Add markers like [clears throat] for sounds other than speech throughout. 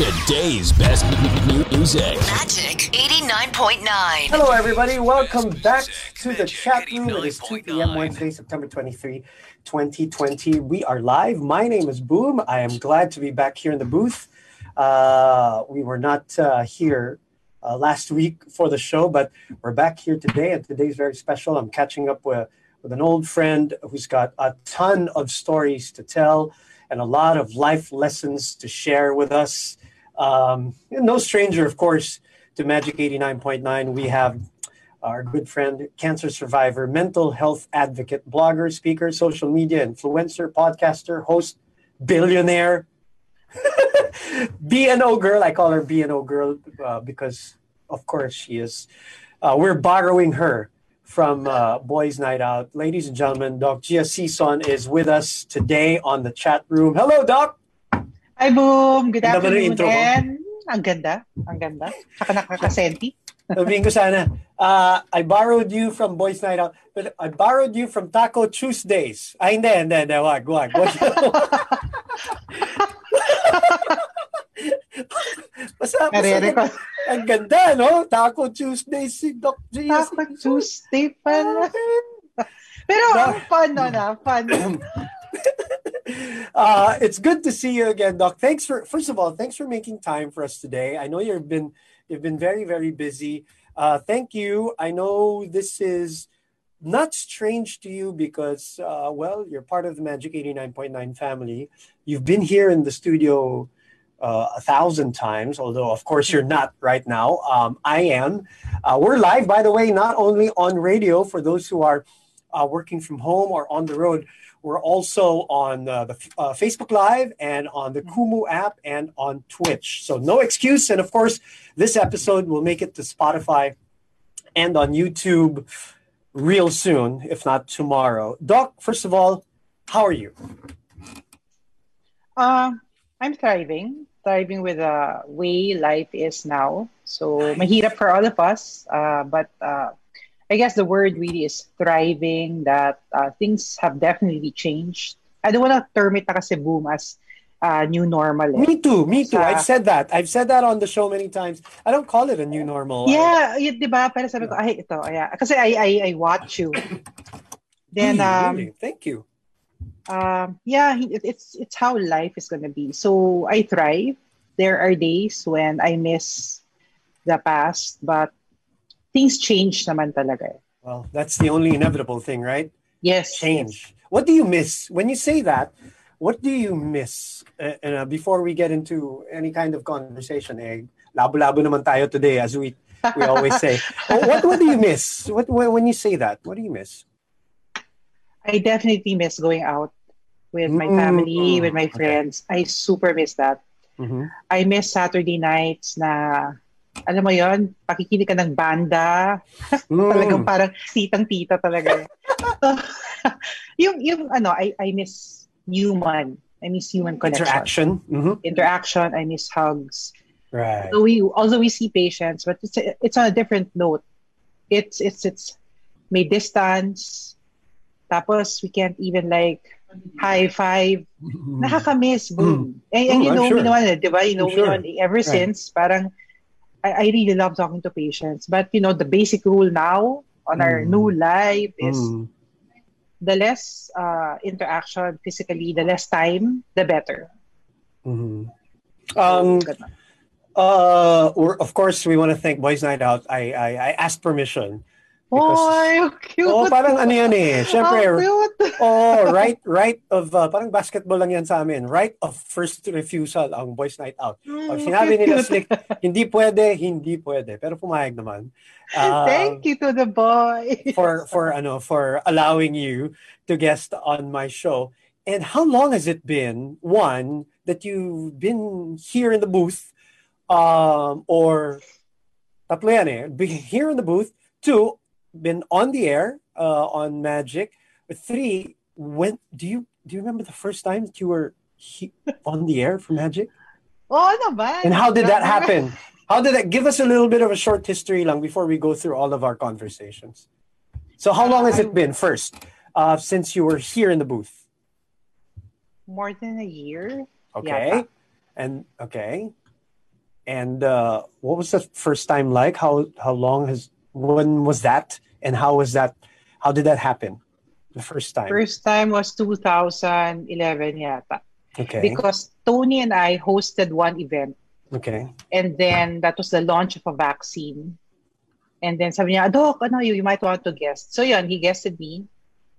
Today's best music. Magic 89.9. Hello, everybody. Welcome back to the chat room. It is 2 p.m. Wednesday, September 23, 2020. We are live. My name is Boom. I am glad to be back here in the booth. Uh, we were not uh, here uh, last week for the show, but we're back here today, and today's very special. I'm catching up with, with an old friend who's got a ton of stories to tell and a lot of life lessons to share with us. Um, no stranger, of course, to Magic 89.9. We have our good friend, cancer survivor, mental health advocate, blogger, speaker, social media influencer, podcaster, host, billionaire, [laughs] BNO girl. I call her BNO girl uh, because, of course, she is. Uh, we're borrowing her from uh, Boys Night Out. Ladies and gentlemen, Doc Gia Sison is with us today on the chat room. Hello, Doc! Hi, Boom! Good Ganda afternoon, intro and ang ganda, ang ganda. Saka nakakasenti. Sabihin ko sana, uh, I borrowed you from Boys Night Out, but I borrowed you from Taco Tuesdays. Ay, hindi, hindi, hindi, wag, wag. wag. [laughs] Basta, basta, ang ganda, no? Taco Tuesdays si Doc Gia. Taco Tuesday pala. [laughs] Pero ang fun no na, fun. [clears throat] uh, it's good to see you again, Doc. Thanks for first of all, thanks for making time for us today. I know you've been you've been very very busy. Uh, thank you. I know this is not strange to you because uh, well, you're part of the Magic eighty nine point nine family. You've been here in the studio. Uh, a thousand times, although of course you're not right now. Um, I am. Uh, we're live, by the way, not only on radio for those who are uh, working from home or on the road. We're also on uh, the uh, Facebook Live and on the Kumu app and on Twitch. So no excuse. And of course, this episode will make it to Spotify and on YouTube real soon, if not tomorrow. Doc, first of all, how are you? Uh, I'm thriving. Thriving with the way life is now. So, mahirap for all of us. Uh, but uh, I guess the word really is thriving, that uh, things have definitely changed. I don't want to term it kasi boom as uh, new normal. eh. Me too. Me too. Sa- I've said that. I've said that on the show many times. I don't call it a new normal. Yeah, yun, di ba? Pero sabi ko, ay, ito, yeah. Kasi I, I, I watch you. [coughs] Then, um, really. Thank you. um, yeah, it, it's it's how life is gonna be. So I thrive. There are days when I miss the past, but things change naman talaga. eh. Well, that's the only inevitable thing, right? Yes, change. What do you miss when you say that? What do you miss? Uh, uh, before we get into any kind of conversation, eh, labo-labo naman tayo today, as we we always say. [laughs] What what do you miss? What when you say that? What do you miss? I definitely miss going out with my family, mm, with my okay. friends. I super miss that. Mhm. I miss Saturday nights na alam mo yon, pakikinig ka ng banda, [laughs] Mm. talagang parang titang-tita talaga. so, [laughs] yung, yung ano, I, I miss human. I miss human connection. Interaction. Mhm. Interaction. I miss hugs. Right. So we, although we see patients, but it's, it's on a different note. It's, it's, it's may distance. Tapos we can't even like high five. Nakakamiss, boom. And, and Mm, you I'm know sure. me naman, di ba? You know I'm me sure. naman, ever since, parang, I, I really love talking to patients. But, you know, the basic rule now on our Mm. new life is Mm. the less uh, interaction physically, the less time, the better. Mhm. Um, Ganun. uh, of course, we want to thank Boys Night Out. I I, I asked permission. because- [laughs] Oh, cute! Oh, parang ano yan eh. Cute! Oh, right, right of, uh, parang basketball lang yan sa amin. Right of first refusal ang Boys Night Out. Pag Mm, sinabi cute, nila [laughs] slick, hindi pwede, hindi pwede. Pero pumayag naman. Um, Thank you to the boy. [laughs] for, for, ano, for allowing you to guest on my show. And how long has it been, one, that you've been here in the booth, um, or, tatlo yan eh, here in the booth, two, been on the air uh, on Magic, three, when, do you, do you remember the first time that you were he, on the air for Magic? Oh, naman. And how did that happen? How did that give us a little bit of a short history lang before we go through all of our conversations? So how long has it been first uh, since you were here in the booth? More than a year. Okay. Yata. And okay. And uh, what was the first time like? How how long has when was that? And how was that? How did that happen? The first time. First time was 2011 yata. okay. Because Tony and I hosted one event okay. and then that was the launch of a vaccine. And then sabi niya, Doc, ano, you, you might want to guest. So yun, he guested me.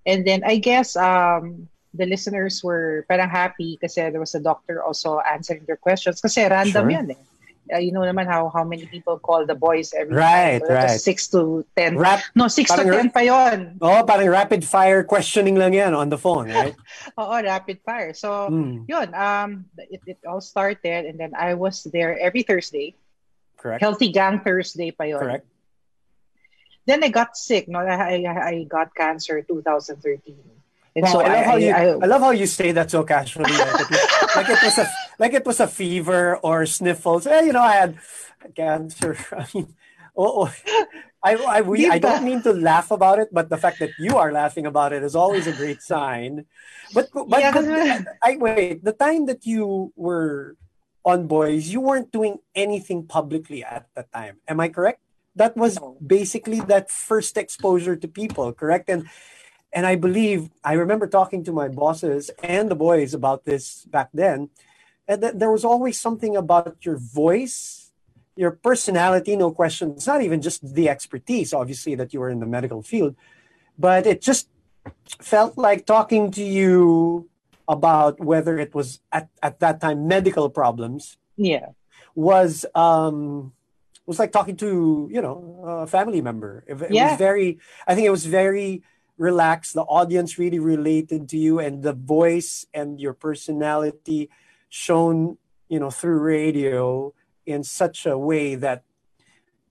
And then I guess um, the listeners were parang happy kasi there was a doctor also answering their questions kasi random Sure. yan eh. Uh, you know naman how how many people call the boys every Right, time. So right. Six to ten. Rap, no, six to ten pa yon. oh, parang rapid fire questioning lang yan on the phone, right? [laughs] Oo, rapid fire. So, Mm, yun, um, it, it all started and then I was there every Thursday. correct. Healthy Gang Thursday pa yun. Correct. Then I got sick. No, I, I, I got cancer 2013. And Wow, so I love I, how you I, I love how you say that so casually, like it, like it was a like it was a fever or sniffles. Eh, you know, I had cancer. [laughs] I mean, oh, oh. I I we I don't mean to laugh about it, but the fact that you are laughing about it is always a great sign. But but Yeah, I wait. The time that you were on Boys, you weren't doing anything publicly at the time. Am I correct? That was basically that first exposure to people, correct? And and I believe I remember talking to my bosses and the boys about this back then, and that there was always something about your voice, your personality, no question. It's not even just the expertise, obviously, that you were in the medical field, but it just felt like talking to you about whether it was at, at that time medical problems yeah. was um was like talking to you know a family member it, it Yeah. was very i think it was very relaxed the audience really related to you and the voice and your personality shown you know through radio in such a way that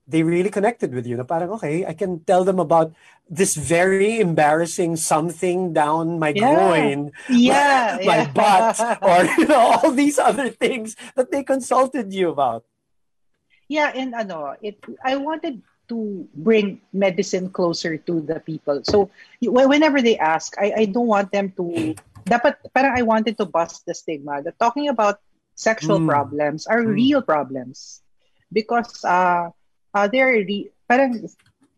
they really connected with you na parang okay i can tell them about this very embarrassing something down my Yeah. groin Yeah. [laughs] my yeah. butt [laughs] or you know [laughs] all these other things that they consulted you about Yeah, and ano, it I wanted to bring medicine closer to the people. So whenever they ask, I, I don't want them to dapat parang I wanted to bust the stigma that talking about sexual Mm. problems are Mm. real problems because uh, uh they're re- parang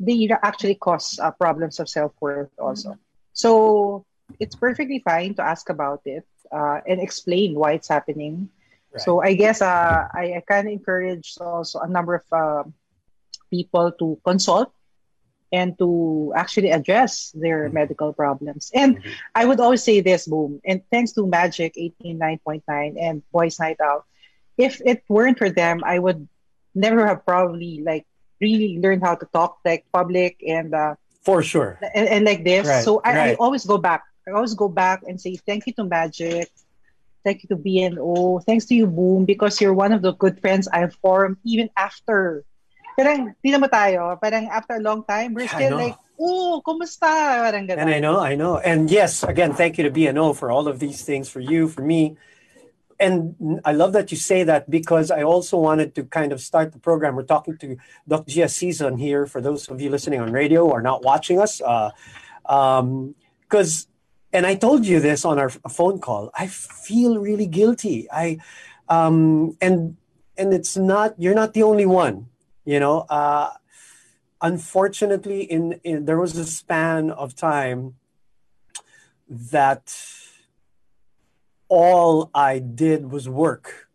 they actually cause uh, problems of self-worth also. So it's perfectly fine to ask about it uh, and explain why it's happening. So I guess uh, I, I can encourage also a number of uh, people to consult and to actually address their Mhm. medical problems. And Mhm. I would always say this, Boom, and thanks to Magic 189.9 and Boys Night Out, if it weren't for them, I would never have probably like really learned how to talk like public and uh, for sure and, and like this. Right, so I, I always go back. I always go back and say thank you to Magic, thank you to BNO, thanks to you, Boom, because you're one of the good friends I've formed even after. Parang, tingnan mo tayo, parang after a long time, we're Yeah, still like, oh, kumusta? Parang ganun. and i know i know. And yes again thank you to bno for all of these things for you for me. And i love that you say that because i also wanted to kind of start the program. We're talking to dr gia sison here for those of you listening on radio or not watching us. Uh, um, because and i told you this on our phone call. I feel really guilty. I um, and and it's not you're not the only one you know uh, unfortunately in, in there was a span of time that all i did was work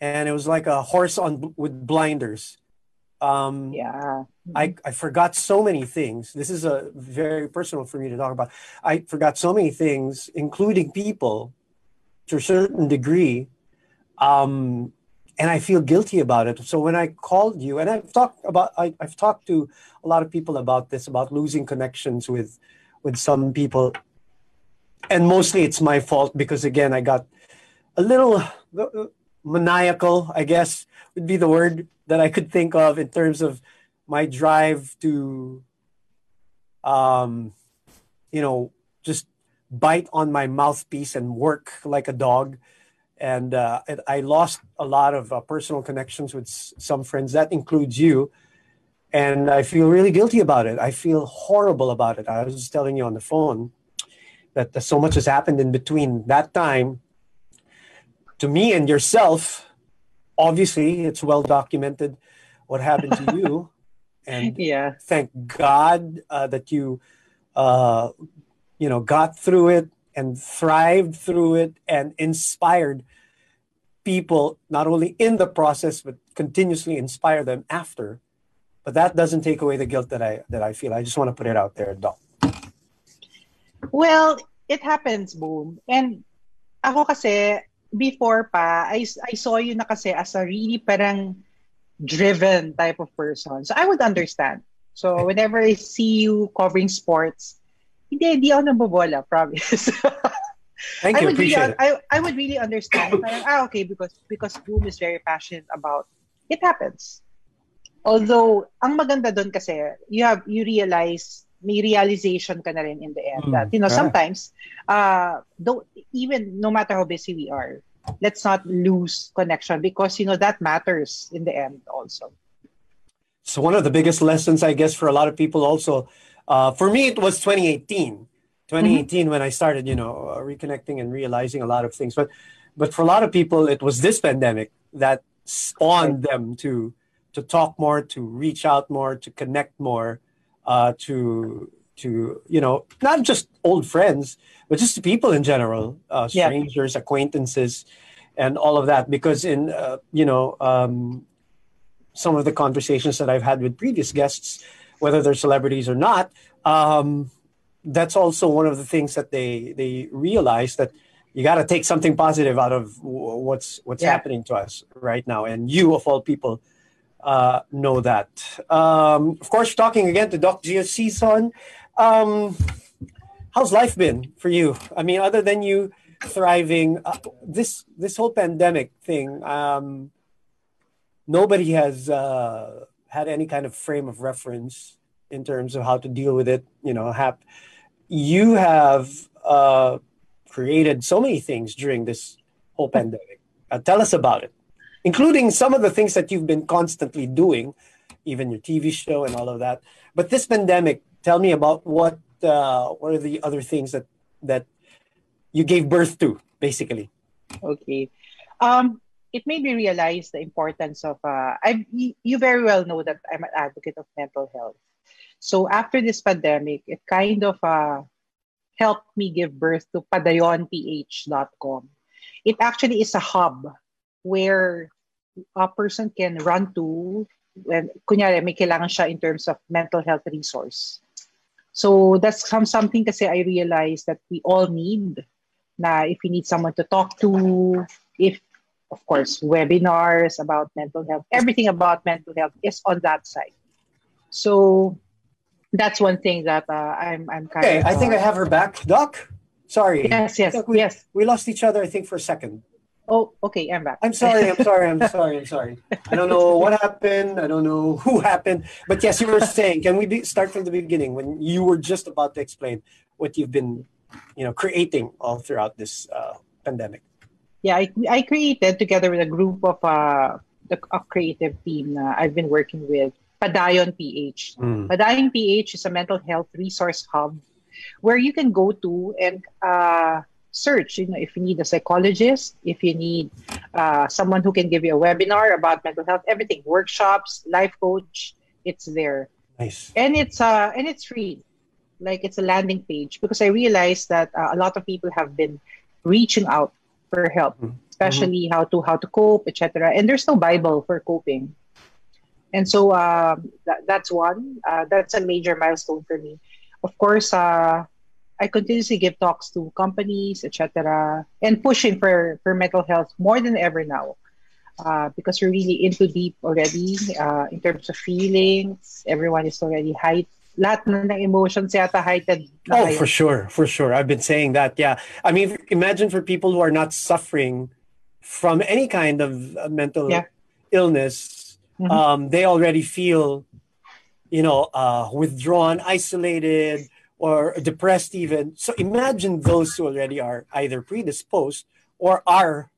and it was like a horse on with blinders um, Yeah. I, I forgot so many things. This is a very personal for me to talk about. I forgot so many things, including people to a certain degree. Um, and I feel guilty about it. So when I called you, and I've talked about, I, I've talked to a lot of people about this, about losing connections with, with some people. And mostly it's my fault because again, I got a little uh, maniacal, I guess would be the word that I could think of in terms of my drive to, um, you know, just bite on my mouthpiece and work like a dog. And uh, it, I lost a lot of uh, personal connections with s- some friends. That includes you. And I feel really guilty about it. I feel horrible about it. I was just telling you on the phone that so much has happened in between that time to me and yourself obviously it's well documented what happened to you, [laughs] and Yeah. thank God uh, that you, uh, you know, got through it and thrived through it and inspired people not only in the process but continuously inspire them after. But that doesn't take away the guilt that I that I feel. I just want to put it out there, Doc. Well, it happens, boom. And ako kasi, before pa, I, I saw you na kasi as a really parang driven type of person. So I would understand. So [laughs] whenever I see you covering sports, hindi, hindi ako nabobola, promise. [laughs] Thank I you, would really, appreciate it. I, I would really understand. Parang, ah, okay, because because Boom is very passionate about it happens. Although, ang maganda doon kasi, you have you realize may realization ka na rin in the end Mm, that you know correct. sometimes uh don't even no matter how busy we are let's not lose connection because you know that matters in the end also So one of the biggest lessons, I guess, for a lot of people also, uh, for me, it was 2018. 2018 when I started, you know, uh, reconnecting and realizing a lot of things. But, but for a lot of people, it was this pandemic that spawned them to to talk more, to reach out more, to connect more, uh, to to you know, not just old friends, but just to people in general, uh, Yeah. strangers, acquaintances, and all of that. Because in uh, you know. Um, some of the conversations that I've had with previous guests, whether they're celebrities or not, um, that's also one of the things that they they realize that you got to take something positive out of what's what's Yeah. happening to us right now, and you of all people uh, know that. Um, of course, talking again to Doc Gia Sison, um, how's life been for you? I mean, other than you thriving, uh, this this whole pandemic thing. Um, nobody has uh, had any kind of frame of reference in terms of how to deal with it. You know, have you have uh, created so many things during this whole pandemic. Uh, tell us about it, including some of the things that you've been constantly doing, even your TV show and all of that. But this pandemic, tell me about what uh, what are the other things that that you gave birth to, basically. okay um it made me realize the importance of uh I you, you very well know that I'm an advocate of mental health. So after this pandemic, it kind of uh helped me give birth to padayonph.com. It actually is a hub where a person can run to when kunyari may kailangan siya in terms of mental health resource. So that's some something kasi I realized that we all need na if you need someone to talk to, if of course webinars about mental health, everything about mental health is on that side. So that's one thing that uh, I'm I'm kind Okay, of. I think I uh, have her back, Doc. Sorry. Yes, yes, think we, yes. We lost each other, I think, for a second. Oh, okay, I'm back. I'm sorry. I'm sorry. I'm sorry. I'm sorry. [laughs] I don't know what happened. I don't know who happened. But yes, you were saying. Can we be, start from the beginning when you were just about to explain what you've been, you know, creating all throughout this uh, pandemic? yeah, I, I created together with a group of uh, the, a creative team na I've been working with, Padayon PH. Mm. Padayon PH is a mental health resource hub where you can go to and uh, search. You know, if you need a psychologist, if you need uh, someone who can give you a webinar about mental health, everything, workshops, life coach, it's there Nice. and it's uh and it's free like it's a landing page because i realized that uh, a lot of people have been reaching out for help Mhm. especially how to how to cope etc and there's no bible for coping and so um, that, that's one uh, that's a major milestone for me of course uh, i continuously give talks to companies etc and pushing for for mental health more than ever now uh, because we're really into deep already uh, in terms of feelings. Everyone is already height. Lahat na ng emotions yata heightened na Oh, for sure, for sure. I've been saying that. Yeah, I mean, imagine for people who are not suffering from any kind of uh, mental Yeah. illness, Mhm. um, they already feel, you know, uh, withdrawn, isolated, or depressed. Even so, imagine those who already are either predisposed or are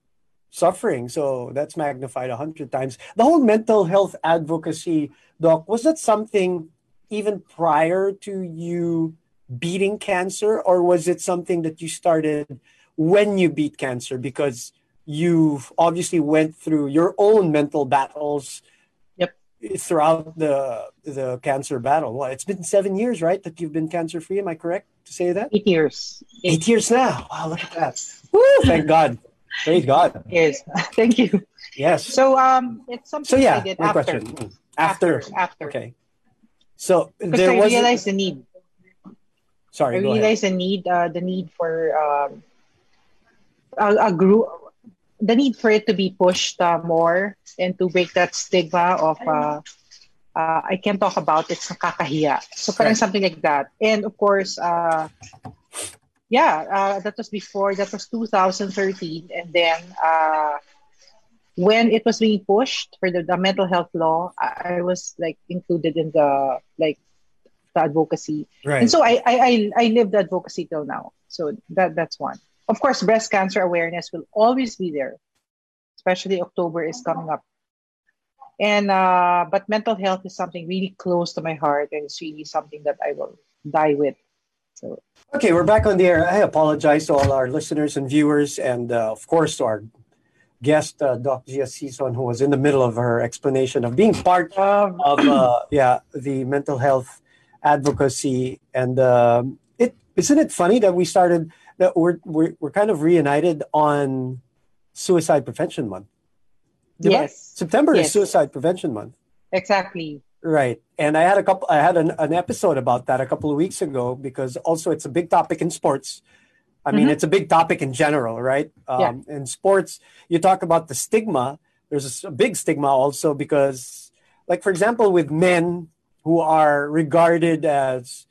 suffering. So that's magnified a hundred times. The whole mental health advocacy, doc, was that something even prior to you beating cancer, or was it something that you started when you beat cancer? Because you've obviously went through your own mental battles. Throughout the the cancer battle. Well, it's been seven years, right, that you've been cancer free. Am I correct to say that? Eight years. Eight years now. Wow, look at that. Woo, thank God. Praise God. Yes. Thank you. Yes. So um, it's something So yeah, I did my after. question. After. After. Okay. So there I was realized the need. sorry, I go ahead. realized the need, uh, the need for um, a, a group, the need for it to be pushed uh, more and to break that stigma of uh, uh, I can't talk about it, it's nakakahiya. So parang Right. something like that. And of course, uh, yeah, uh, that was before, that was 2013. And then uh, when it was being pushed for the, the mental health law, I, I was like included in the like the advocacy. Right. And so I, I, I, I live the advocacy till now. So that that's one. Of course, breast cancer awareness will always be there, especially October is coming up. And uh, but mental health is something really close to my heart, and it's really something that I will die with. So Okay, we're back on the air. I apologize to all our listeners and viewers, and uh, of course to our guest, uh, Dr. Gia Sison, who was in the middle of her explanation of being part um, of uh, yeah the mental health advocacy. And um, it isn't it funny that we started that we're we're, we're kind of reunited on Suicide Prevention Month. Diba? yes, September is Suicide Prevention Month. exactly. Right. And I had a couple I had an, an episode about that a couple of weeks ago because also it's a big topic in sports. I mean, Mhm. it's a big topic in general, right? Um, In sports, you talk about the stigma. There's a big stigma also because, like, for example, with men who are regarded as,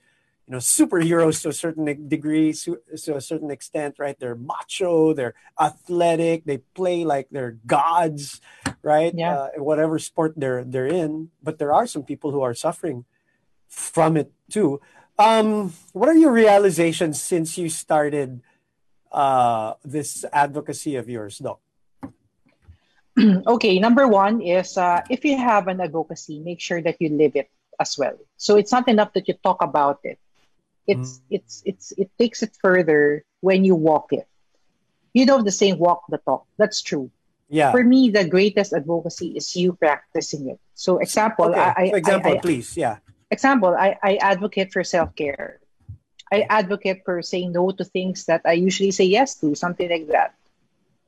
you know, superheroes to a certain degree, su- to a certain extent, right? They're macho, they're athletic, they play like they're gods, right? Yeah. Uh, whatever sport they're they're in. But there are some people who are suffering from it too. Um, what are your realizations since you started uh, this advocacy of yours, Doc? [clears throat] okay, number one is uh, if you have an advocacy, make sure that you live it as well. So it's not enough that you talk about it. It's mm. it's it's it takes it further when you walk it. You know the saying walk the talk. That's true. Yeah. For me, the greatest advocacy is you practicing it. So example, Okay. I, For example, I, I please. Yeah. example, I, I advocate for self care. I advocate for saying no to things that I usually say yes to, something like that.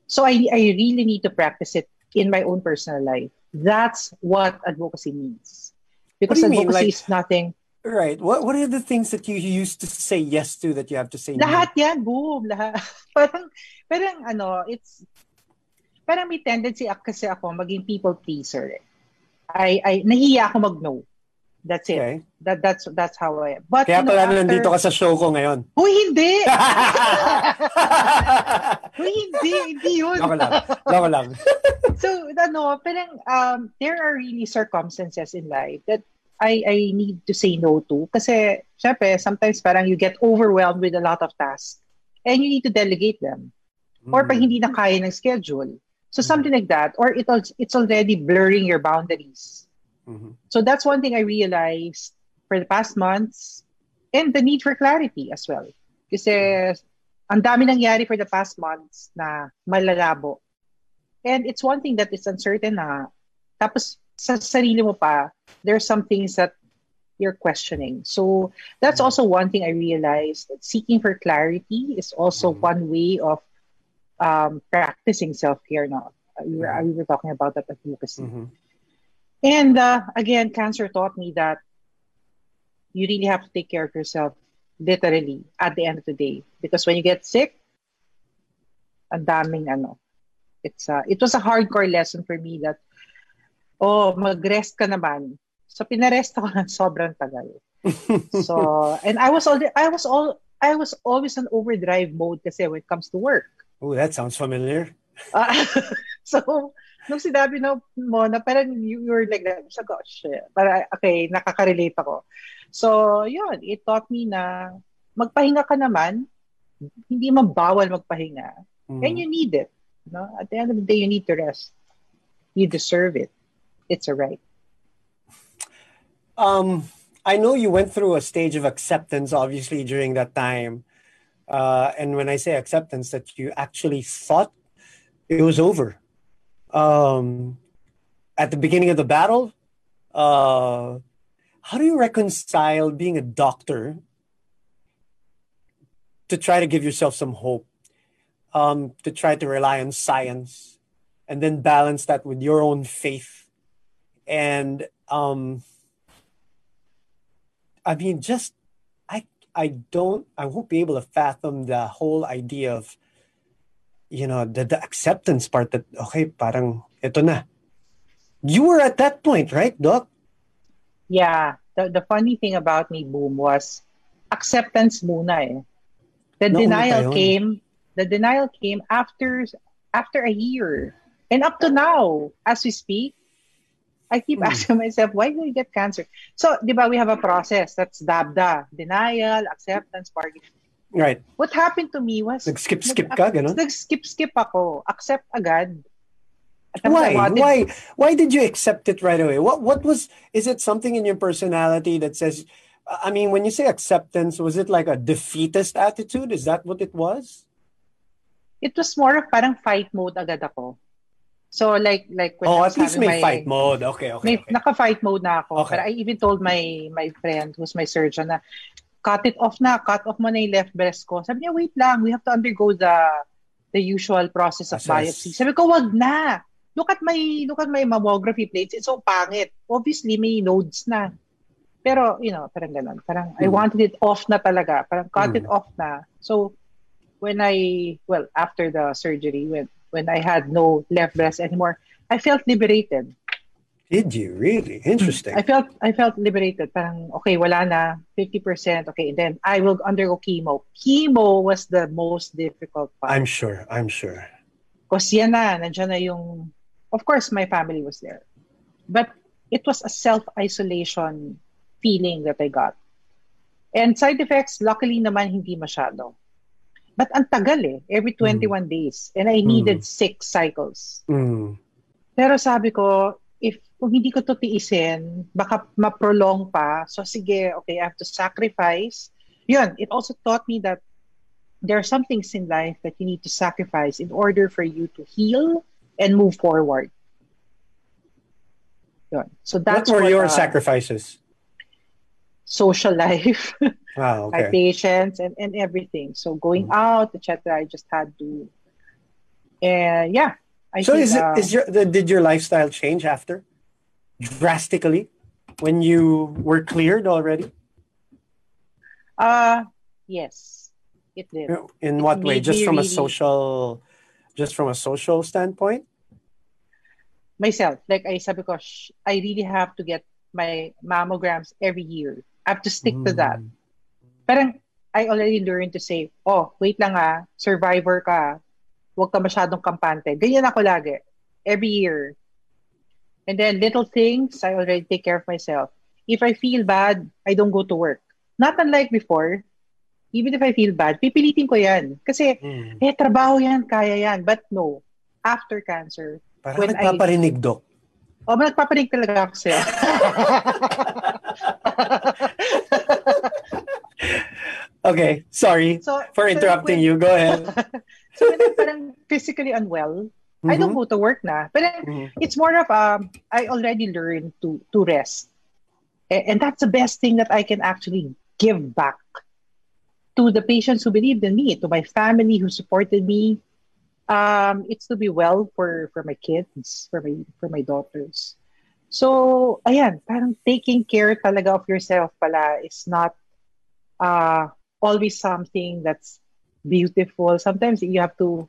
So I, I really need to practice it in my own personal life. That's what advocacy means. Because you mean, advocacy like- is nothing. Right. What What are the things that you used to say yes to that you have to say no? Lahat yan, boom, lahat. [laughs] parang, parang ano, it's, parang may tendency ak- kasi ako maging people pleaser. eh. I, I, nahiya ako mag-no. That's it. Okay. That, that's, that's how I am. But, Kaya you know, pala after- nandito ka sa show ko ngayon. Uy, hindi! [laughs] [laughs] Uy, hindi, hindi yun. Loko lang. Loko lang. So, ano, parang, um, there are really circumstances in life that I, I need to say no to. Kasi, syempre, sometimes parang you get overwhelmed with a lot of tasks and you need to delegate them. Or pag hmm. hindi na kaya ng schedule. So, hmm. something like that. Or it, it's already blurring your boundaries. Mhm. So, that's one thing I realized for the past months and the need for clarity as well. Kasi, hmm. ang dami nangyari for the past months na malalabo. And it's one thing that is uncertain na. Tapos, sa sarili mo pa, there are some things that you're questioning. So, that's also one thing I realized that seeking for clarity is also Mhm. one way of um, practicing self-care now. We were, we were talking about that advocacy. Mhm. And uh, again, cancer taught me that you really have to take care of yourself literally at the end of the day. Because when you get sick, ang daming ano. It's uh, it was a hardcore lesson for me that oh, mag-rest ka naman. So pinarest ako ng sobrang tagal. [laughs] So and I was all I was all I was always on overdrive mode kasi when it comes to work. Oh, that sounds familiar. Ah, [laughs] so, nung sinabi na mo na parang you, you were like that, sa gosh, para, okay, nakaka-relate ako. So, yun, it taught me na magpahinga ka naman, hindi man bawal magpahinga. Mhm. And you need it. No? At the end of the day, you need to rest. You deserve it. It's a right. Um, I know you went through a stage of acceptance, obviously, during that time. Uh, and when I say acceptance, that you actually thought it was over. Um, at the beginning of the battle, uh, how do you reconcile being a doctor to try to give yourself some hope, um, to try to rely on science, and then balance that with your own faith? And um, I mean, just I I don't I won't be able to fathom the whole idea of you know the, the acceptance part that okay parang ito na you were at that point right doc Yeah. The, the funny thing about me, Boom, was acceptance muna eh. The pa denial came, the denial came after after a year. And up to now, as we speak, I keep Hmm. asking myself, why do I get cancer? So, di ba, we have a process. That's DABDA. Denial, acceptance, bargaining. right What happened to me was, nag-skip skip ka ganun nag-skip-skip ako. Accept agad. At why why why did you accept it right away what what was is it something in your personality that says i mean when you say acceptance was it like a defeatist attitude is that what it was It was more of parang fight mode agad ako. So, like, like when oh at least may my- fight mode okay okay, May, okay. naka-fight mode na ako. Okay. But I even told my my friend who's my surgeon na cut it off na, cut off mo na yung left breast ko. Sabi niya, wait lang, we have to undergo the the usual process of Assess. biopsy. Sabi ko, wag na. Look at my look at my mammography plates. It's so pangit. Obviously, may nodes na. Pero, you know, parang ganun. Parang, I Hmm. wanted it off na talaga. Parang cut Hmm. it off na. So, when I, well, after the surgery, when when I had no left breast anymore, I felt liberated. did you really interesting I felt I felt liberated. Parang okay, wala na 50%. Okay, and then I will undergo chemo. Chemo was the most difficult part. i'm sure i'm sure Because yan na, nandiyan na yung Of course, my family was there. But it was a self-isolation feeling that I got. And side effects, luckily naman hindi masyado. But ang tagal eh, every 21 days. And I needed six cycles. Mm. Pero sabi ko, if kung hindi ko to tiisin, baka ma-prolong pa. So sige, okay, I have to sacrifice. Yun, it also taught me that there are some things in life that you need to sacrifice in order for you to heal and move forward. Yun. So what that's were what, your uh, sacrifices social [laughs] life, wow my okay patients, and, and everything. So going out, etc. I just had to. And yeah, I so think, is it uh, is your the, did your lifestyle change after drastically when you were cleared already uh yes, it did. in It what way just from a social just from a social standpoint myself. Like I said, because I really have to get my mammograms every year. I have to stick to that. Mm. Parang I already learned to say, oh, wait lang ah, survivor ka. Huwag ka masyadong kampante. Ganyan ako lagi. Every year. And then little things, I already take care of myself. If I feel bad, I don't go to work. Not unlike before. Even if I feel bad, pipilitin ko yan. Kasi, Mm. eh, trabaho yan, kaya yan. But no, after cancer, Parang When I- nagpaparinig, Doc. O, oh, nagpapanig talaga ako sa'yo. [laughs] [laughs] Okay, sorry so, for interrupting you. Go ahead. [laughs] So when I'm parang physically unwell, I don't Mhm. go to work na. But Mhm. it's more of, um, I already learned to, to rest. A- And that's the best thing that I can actually give back to the patients who believed in me, to my family who supported me. Um, it's to be well for, for my kids, for my, for my daughters. So, ayan, parang taking care talaga of yourself pala is not uh, always something that's beautiful. Sometimes you have to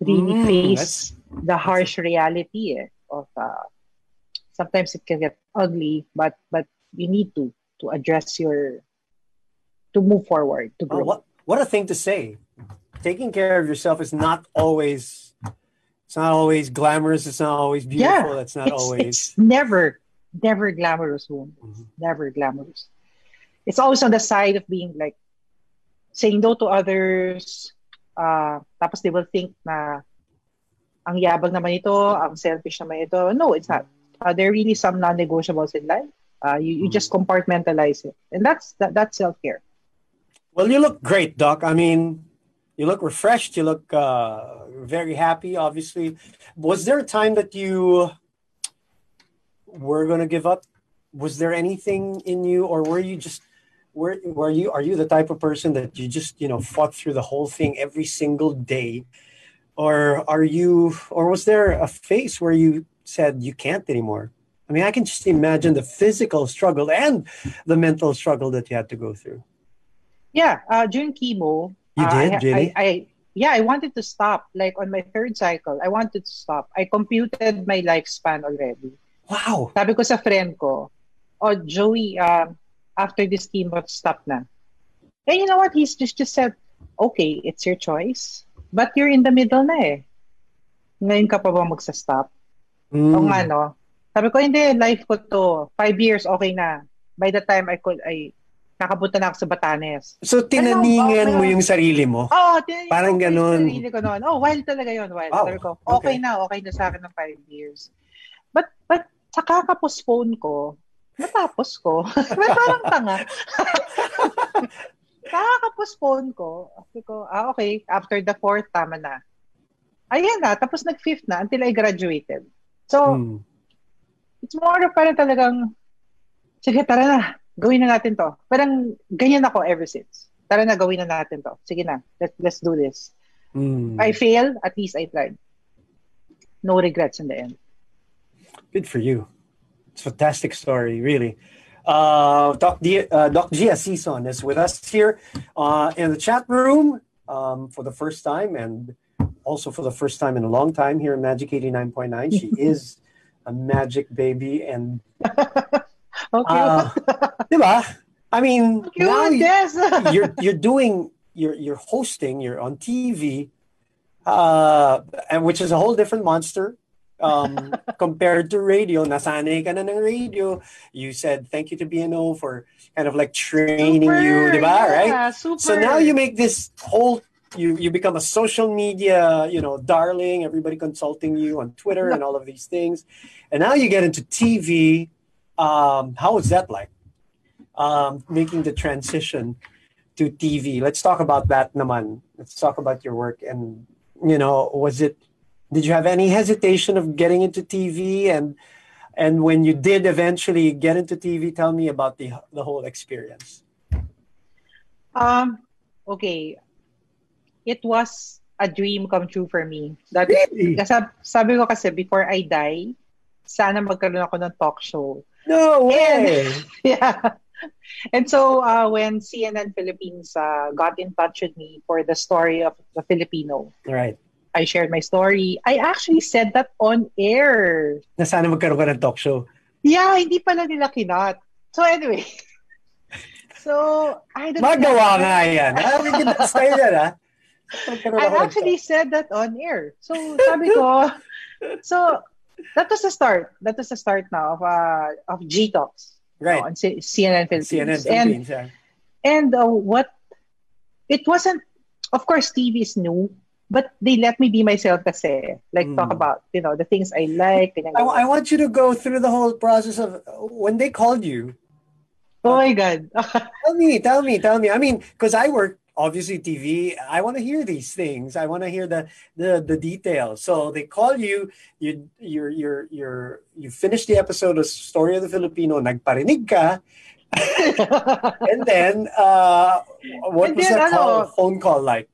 really Mm, face the harsh reality eh, of uh, sometimes it can get ugly, but but you need to to address your to move forward to Oh, grow. what what a thing to say. Taking care of yourself is not always it's not always glamorous, it's not always beautiful, Yeah, it's not it's, always it's never never glamorous woman. Mhm. Never glamorous. It's always on the side of being like saying no to others. Uh, tapos they will think na ang yabang naman ito, ang selfish naman ito. No, it's not. Uh, there are really some non-negotiables in life. Uh, you, you just compartmentalize it. And that's that, that's self-care. Well, you look great, Doc. I mean, you look refreshed. You look uh, very happy. Obviously, was there a time that you were going to give up? Was there anything in you, or were you just were were you are you the type of person that you just you know fought through the whole thing every single day, or are you, or was there a phase where you said you can't anymore? I mean, I can just imagine the physical struggle and the mental struggle that you had to go through. Yeah, uh, during chemo, You uh, did, I, really? I, I, yeah, I wanted to stop. Like on my third cycle, I wanted to stop. I computed my lifespan already. Wow. Sabi ko sa friend ko, oh, Joey, um, after this chemo, stop na. And you know what? He's just, just said, okay, it's your choice. But you're in the middle na eh. Ngayon ka pa ba magsa-stop? Mm. Oo nga, no? Sabi ko, hindi, life ko to. Five years, okay na. By the time I could, ay, nakapunta na ako sa Batanes. So tinaningan Ano, mo yung sarili mo. Oh, tinanong Parang ko yung ganun. sarili ko noon. Oh, wild talaga yun, wild. Sabi ko, okay. okay na, okay na sa akin ng five years. But, but, sa kakapostpone ko, natapos ko. [laughs] May parang tanga. [laughs] kakapostpone ko, sabi ko, ah, okay, after the fourth, tama na. Ayan na, tapos nag-fifth na until I graduated. So, Mm. it's more of parang talagang, sige, tara na, gawin na natin to. Parang ganyan ako ever since. Tara na, gawin na natin to. Sige na, let's, let's do this. Mm. I fail, at least I tried. No regrets in the end. Good for you. It's a fantastic story, really. Uh, Doc, D, uh, Doc Gia Sison is with us here uh, in the chat room um, for the first time and also for the first time in a long time here in Magic 89.9. She [laughs] is a magic baby and [laughs] Okay. uh, [laughs] diba? I mean, Cute, now you- yes. [laughs] you're you're doing you're you're hosting you're on TV uh and which is a whole different monster um [laughs] compared to radio nasanay ka na ng radio you said thank you to BNO for kind of like training you Super, diba right yeah, super. so now you make this whole you you become a social media you know darling everybody consulting you on Twitter and all of these things and now you get into TV um was that like um making the transition to TV. Let's talk about that naman. Let's talk about your work and you know, was it did you have any hesitation of getting into TV and and when you did eventually get into TV, tell me about the the whole experience. Um, okay. It was a dream come true for me. That, Really? kasi sabi ko kasi, before I die, sana magkaroon ako ng talk show. No way. [laughs] yeah. And so uh, when CNN Philippines uh, got in touch with me for the story of the Filipino, right. I shared my story. I actually said that on air. Na sana magkaroon ka ng talk show. Yeah, hindi pala nila kinat. So anyway. [laughs] So, I don't Magawa nga yan. May ganda style yan. Magkaroon I actually said that on air. So, sabi ko, [laughs] so, that was the start. That was the start now of uh, of G Talks Right. on C- CNN Philippines. CNN and Philippines, yeah. and uh, what it wasn't. Of course, TV is new, but they let me be myself kasi, like talk Mm. about you know the things I like. I. I want you to go through the whole process of when they called you. oh my god. [laughs] Tell me, tell me, tell me. I mean, because I work obviously TV. I want to hear these things. I want to hear the the the details. So they call you. You you're you're you're you finish the episode of Story of the Filipino. Nagparinig ka, [laughs] and then uh, what And was then, that call, ano, phone call like?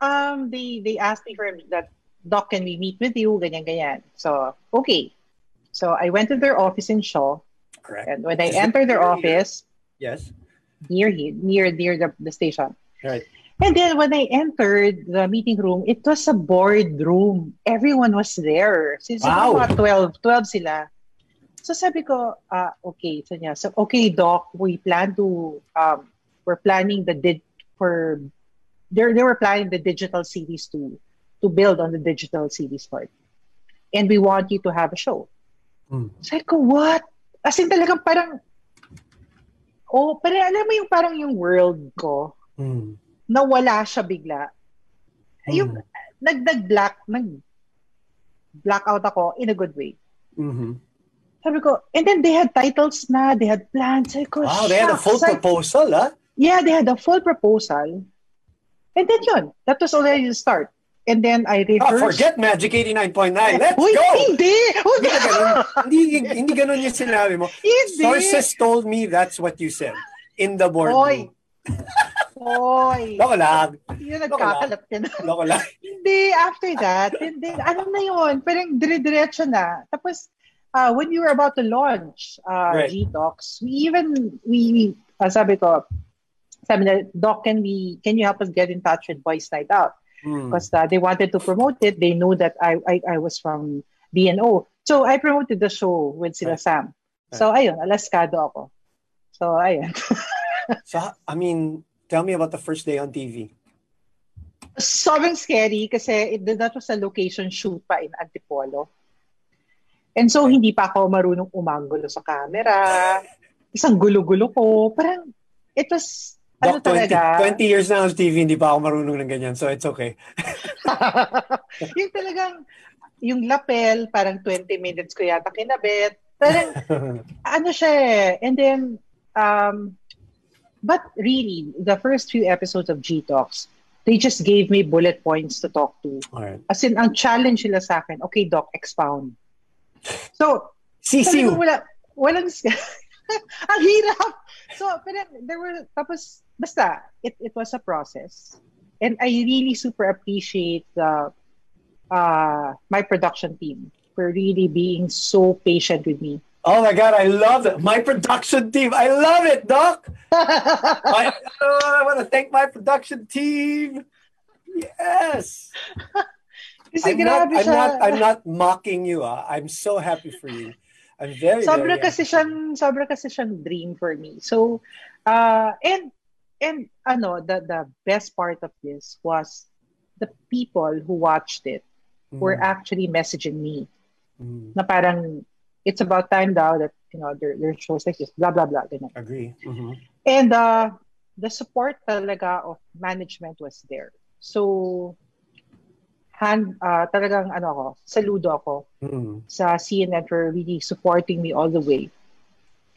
um, they they asked me for that. Doc, can we meet with you? Ganyan ganyan. So okay. So I went to their office in Shaw. Correct. And when I entered their office, Yes. Near here, near near the, the station. Right. And then when I entered the meeting room, it was a board room. Everyone was there. Since Wow. mga 12, 12 sila. So sabi ko, ah, okay, so niya. So okay, doc, we plan to um we're planning the did for they they were planning the digital series to to build on the digital series part. And we want you to have a show. Hmm. Sabi ko, what? As in talagang parang Oh, pero alam mo yung parang yung world ko, Mm. nawala siya bigla. Yung Mm. nag nag-black, nag blackout ako in a good way. Mhm. Sabi ko, and then they had titles na, they had plans. Sabi ko, Wow, they had a full. Like, proposal, huh? Yeah, they had a full proposal. And then yun, that was already the start. And then I Ah, rehearsed. forget Magic 89.9. Let's Uy, go! hindi! Hindi ganun. hindi, hindi ganun yung sinabi mo. Hindi! Sources told me that's what you said in the board. Oy! Oy! [laughs] Loko lang. Yun, nagkakalat ka na. Loko lang. [laughs] Hindi, after that, hindi, ano na yun, parang dire-diretso na. Tapos, uh, when we were about to launch uh, Right. G-Talks, we even, we, uh, sabi ko, sabi na, Doc, can we, can you help us get in touch with Boys Night Out? Hmm. Because uh, they wanted to promote it. They knew that I, I, I was from BNO. So, I promoted the show with sila Right. Sam. So, ayun, alaskado ako. So, ayun. [laughs] So, I mean, tell me about the first day on TV. sobrang scary kasi it, that was a location shoot pa in Antipolo. And so, hindi pa ako marunong umangulo sa camera. Isang gulo-gulo ko. Parang, it was, ano Doc, 20, talaga, 20 years na on TV, hindi pa ako marunong ng ganyan. So, it's okay. [laughs] yung talagang, yung lapel, parang 20 minutes ko yata kinabit. Parang, [laughs] ano siya eh. And then, um, but really, the first few episodes of G-Talks, they just gave me bullet points to talk to. Alright. As in, ang challenge nila sa akin, okay, Doc, expound. So, Sisiw! wala, walang, [laughs] ang hirap. So, pero there were, tapos, basta, it, it was a process. And I really super appreciate the, uh, my production team for really being so patient with me. Oh my God, I love it. My production team. I love it, Doc. [laughs] I, oh, I want to thank my production team. Yes. [laughs] I'm not, I'm not, I'm not mocking you. Ah. I'm so happy for you. I'm very, sobra very kasi siyang sobra kasi siyang dream for me. So uh and and ano the the best part of this was the people who watched it were Mm, actually messaging me mm, na parang it's about time daw that you know there there are shows like this blah blah blah ganun. agree. Mhm. And uh the support talaga of management was there. So hand uh, talagang ano ako, saludo ako Mm. sa CNN for really supporting me all the way.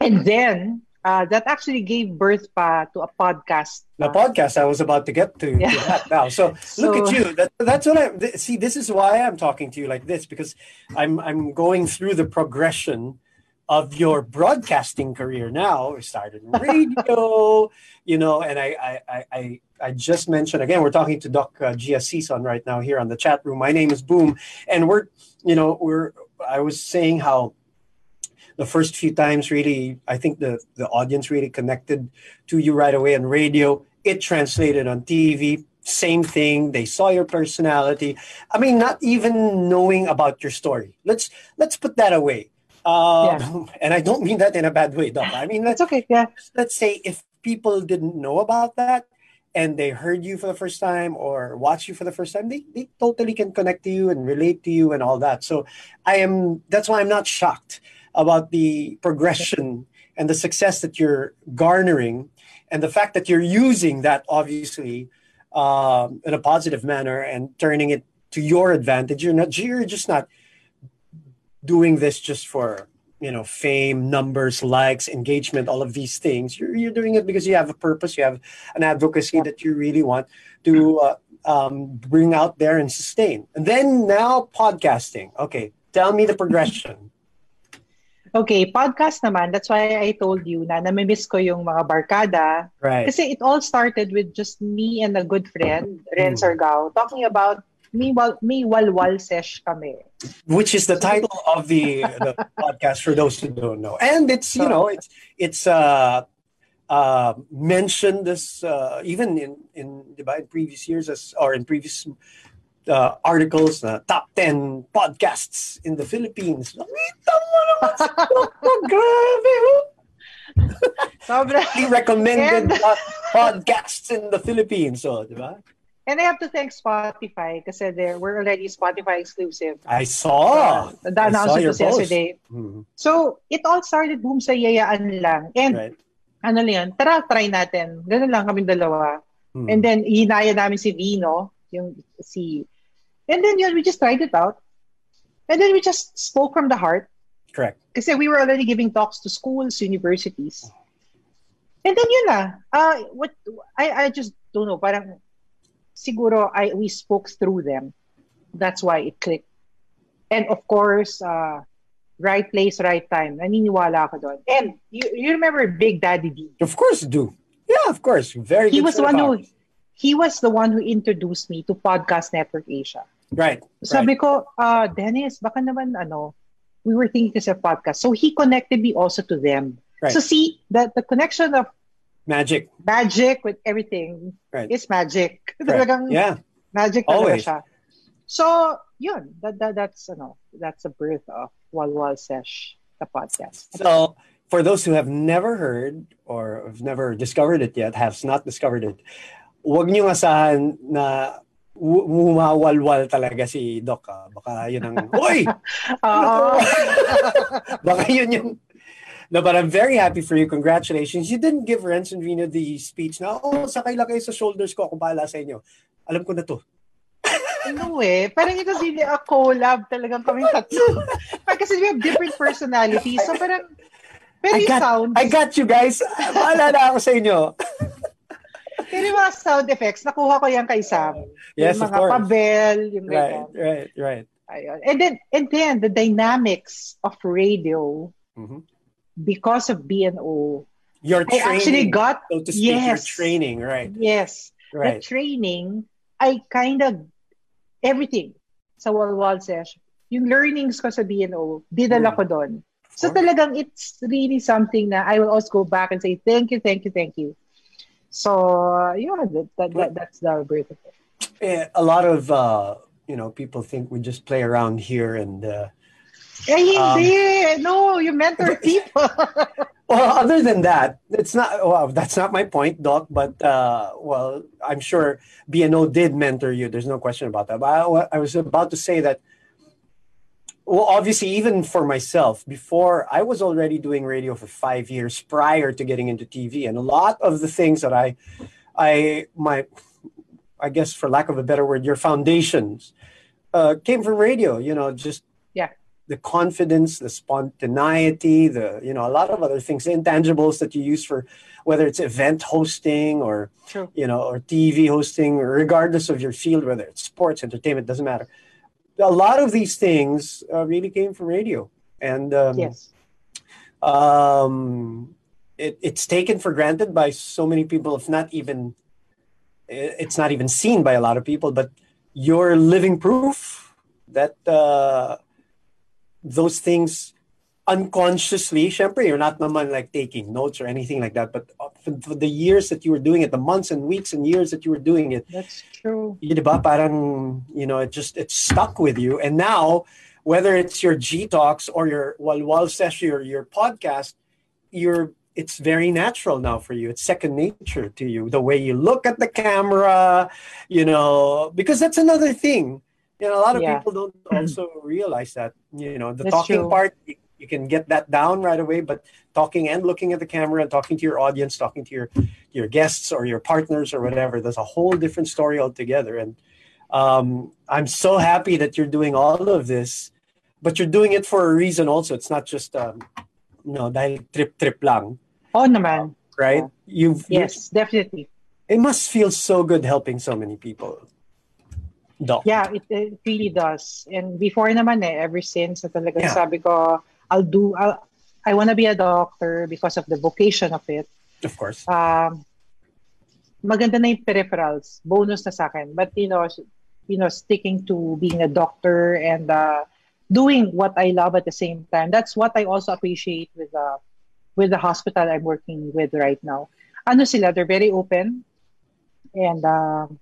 And then, uh, that actually gave birth pa to a podcast. The podcast I was about to get to, Yeah. that now. So, [laughs] look at you. That, that's what I th- see. This is why I'm talking to you like this because I'm I'm going through the progression of your broadcasting career. Now, we started radio, [laughs] you know, and I I, I I just mentioned again. We're talking to Doc uh, Sison right now here on the chat room. My name is Boom, and we're you know we're I was saying how the first few times really i think the the audience really connected to you right away on radio it translated on tv same thing they saw your personality i mean not even knowing about your story let's let's put that away uh, [laughs] and i don't mean that in a bad way Doc. i mean let's It's okay, yeah. let's say if people didn't know about that and they heard you for the first time or watched you for the first time they, they totally can connect to you and relate to you and all that so i am that's why i'm not shocked about the progression and the success that you're garnering and the fact that you're using that obviously um, in a positive manner and turning it to your advantage you're not you're just not doing this just for you know fame numbers likes engagement all of these things you're, you're doing it because you have a purpose you have an advocacy that you really want to uh, um, bring out there and sustain and then now podcasting okay tell me the progression [laughs] Okay, podcast naman. That's why I told you na namimiss ko yung mga barkada. right Kasi it all started with just me and a good friend, Ren Mm. Sargao, talking about may sesh kami. which is the title of the, the [laughs] podcast for those who don't know and it's you know it's it's uh uh mentioned this uh even in in, in previous years as or in previous uh, articles uh, top 10 podcasts in the Philippines Nakita mo naman si Dr. [laughs] Grabe oh. Sobra. Recommended And- podcasts in the Philippines so diba And I have to thank Spotify kasi there we're already Spotify exclusive. I saw The I saw announcement was yesterday. Mhm. So, it all started boom sa yayaan lang. And right ano lang tara, try natin. Ganun lang kami dalawa. Mhm. And then, hinaya namin si Vino, yung si... And then yun, we just tried it out. And then we just spoke from the heart. correct Kasi we were already giving talks to schools, universities. And then yun na. Uh, what, I, I just don't know, parang siguro I we spoke through them. That's why it clicked. And of course, uh, right place, right time. Naniniwala ako doon. And you, you remember Big Daddy D? Of course, do. Yeah, of course. Very. He was the one who he was the one who introduced me to Podcast Network Asia. Right. Sabi right. ko, uh, Dennis, baka naman ano, we were thinking kasi of podcast. So he connected me also to them. Right. So see, that the connection of Magic. magic with everything Right. is magic. [laughs] Right. Talagang Yeah. magic talaga Always. siya. So, yun. That, that, that's, ano, that's the birth of Walwal Sesh, the podcast. So, for those who have never heard or have never discovered it yet, has not discovered it, huwag niyong asahan na wu- umawalwal talaga si Doc. ah. Baka yun ang, Uy! [laughs] Oo. [laughs] Baka yun yung, no, but I'm very happy for you. Congratulations. You didn't give Renz and the speech na, oh, sakay lang kayo sa shoulders ko. Ako bahala sa inyo. Alam ko na to. ano eh. Parang it was really a collab talagang kami tatlo. Parang kasi we have different personalities. So parang, pero I got, sounds, I got you guys. Bahala na ako sa inyo. pero yung mga sound effects, nakuha ko yan kay Sam. Yes, yung of mga course. pabel, yung Right, ganyan. right, right. Ayun. And then, and then the dynamics of radio Mhm. Because of BNO. Your I training, actually got so to speak, your yes. training, right, yes, right. the training. I kind of everything sa Walwal session. Yung learnings ko sa BNO, dinala Mm. ko doon. So talagang it's really something na I will also go back and say thank you, thank you, thank you. So yeah, that, that, that that's the birth of it. Eh, a lot of uh, you know people think we just play around here and uh, Eh, Um, hindi. no, you mentor [laughs] people. well other than that it's not well that's not my point doc but uh, well i'm sure bno did mentor you there's no question about that but I, I was about to say that well obviously even for myself before i was already doing radio for five years prior to getting into tv and a lot of the things that i i my i guess for lack of a better word your foundations uh, came from radio you know just Yeah. The confidence the spontaneity the you know a lot of other things intangibles that you use for whether it's event hosting or True. you know or tv hosting regardless of your field whether it's sports entertainment doesn't matter a lot of these things uh, really came from radio and um, yes. um, it, it's taken for granted by so many people if not even it's not even seen by a lot of people but you're living proof that uh, those things unconsciously syempre you're not naman like taking notes or anything like that but uh, for, the years that you were doing it the months and weeks and years that you were doing it That's true. diba, parang, you know, it just, it stuck with you. And now, whether it's your G Talks or your Walwal session or your podcast, you're, it's very natural now for you. It's second nature to you. The way you look at the camera, you know, because that's another thing. You know, a lot of Yeah. people don't [clears throat] also realize that, you know, the That's talking true. part, you, you can get that down right away, but talking and looking at the camera and talking to your audience, talking to your your guests or your partners or whatever. There's a whole different story altogether. And um, I'm so happy that you're doing all of this, but you're doing it for a reason also. It's not just, um, no, dahil trip trip lang, Oh naman. right? You've, Yes, definitely. it must feel so good helping so many people. Doc. Yeah, it, it really does. And before naman eh, ever since na talaga Yeah. sabi ko, I'll do, I'll, I want to be a doctor because of the vocation of it. Of course. Um, maganda na yung peripherals, bonus na sa akin. But you know, you know, sticking to being a doctor and uh, doing what I love at the same time. That's what I also appreciate with the with the hospital I'm working with right now. Ano sila? They're very open, and um,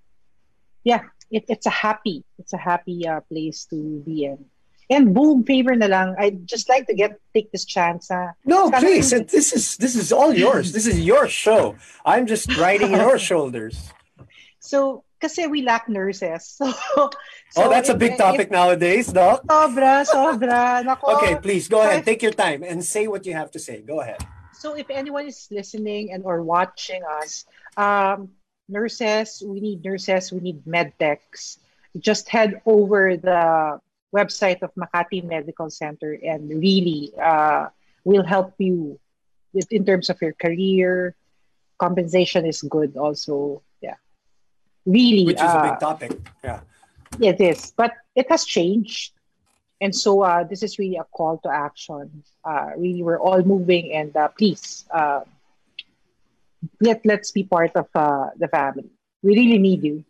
yeah, it, it's a happy, it's a happy uh, place to be in. And boom, favor na lang. I'd just like to get take this chance. Uh, No, please. This is this is all yours. This is your show. I'm just riding [laughs] your shoulders. So, kasi we lack nurses. [laughs] So, oh, so that's a big topic if- nowadays, Doc. sobra, sobra. Nako. Okay, please go ahead. if- Take your time and say what you have to say. Go ahead. So, if anyone is listening and or watching us, um, nurses, we need nurses, we need med techs. Just head over the website of Makati Medical Center and really uh, will help you with in terms of your career. Compensation is good also. Yeah. really, Which is a uh, big topic. Yeah. It is, but it has changed. And so uh, this is really a call to action. Uh, really, we're all moving, and uh, please, uh, let, let's be part of uh, the family. We really need you.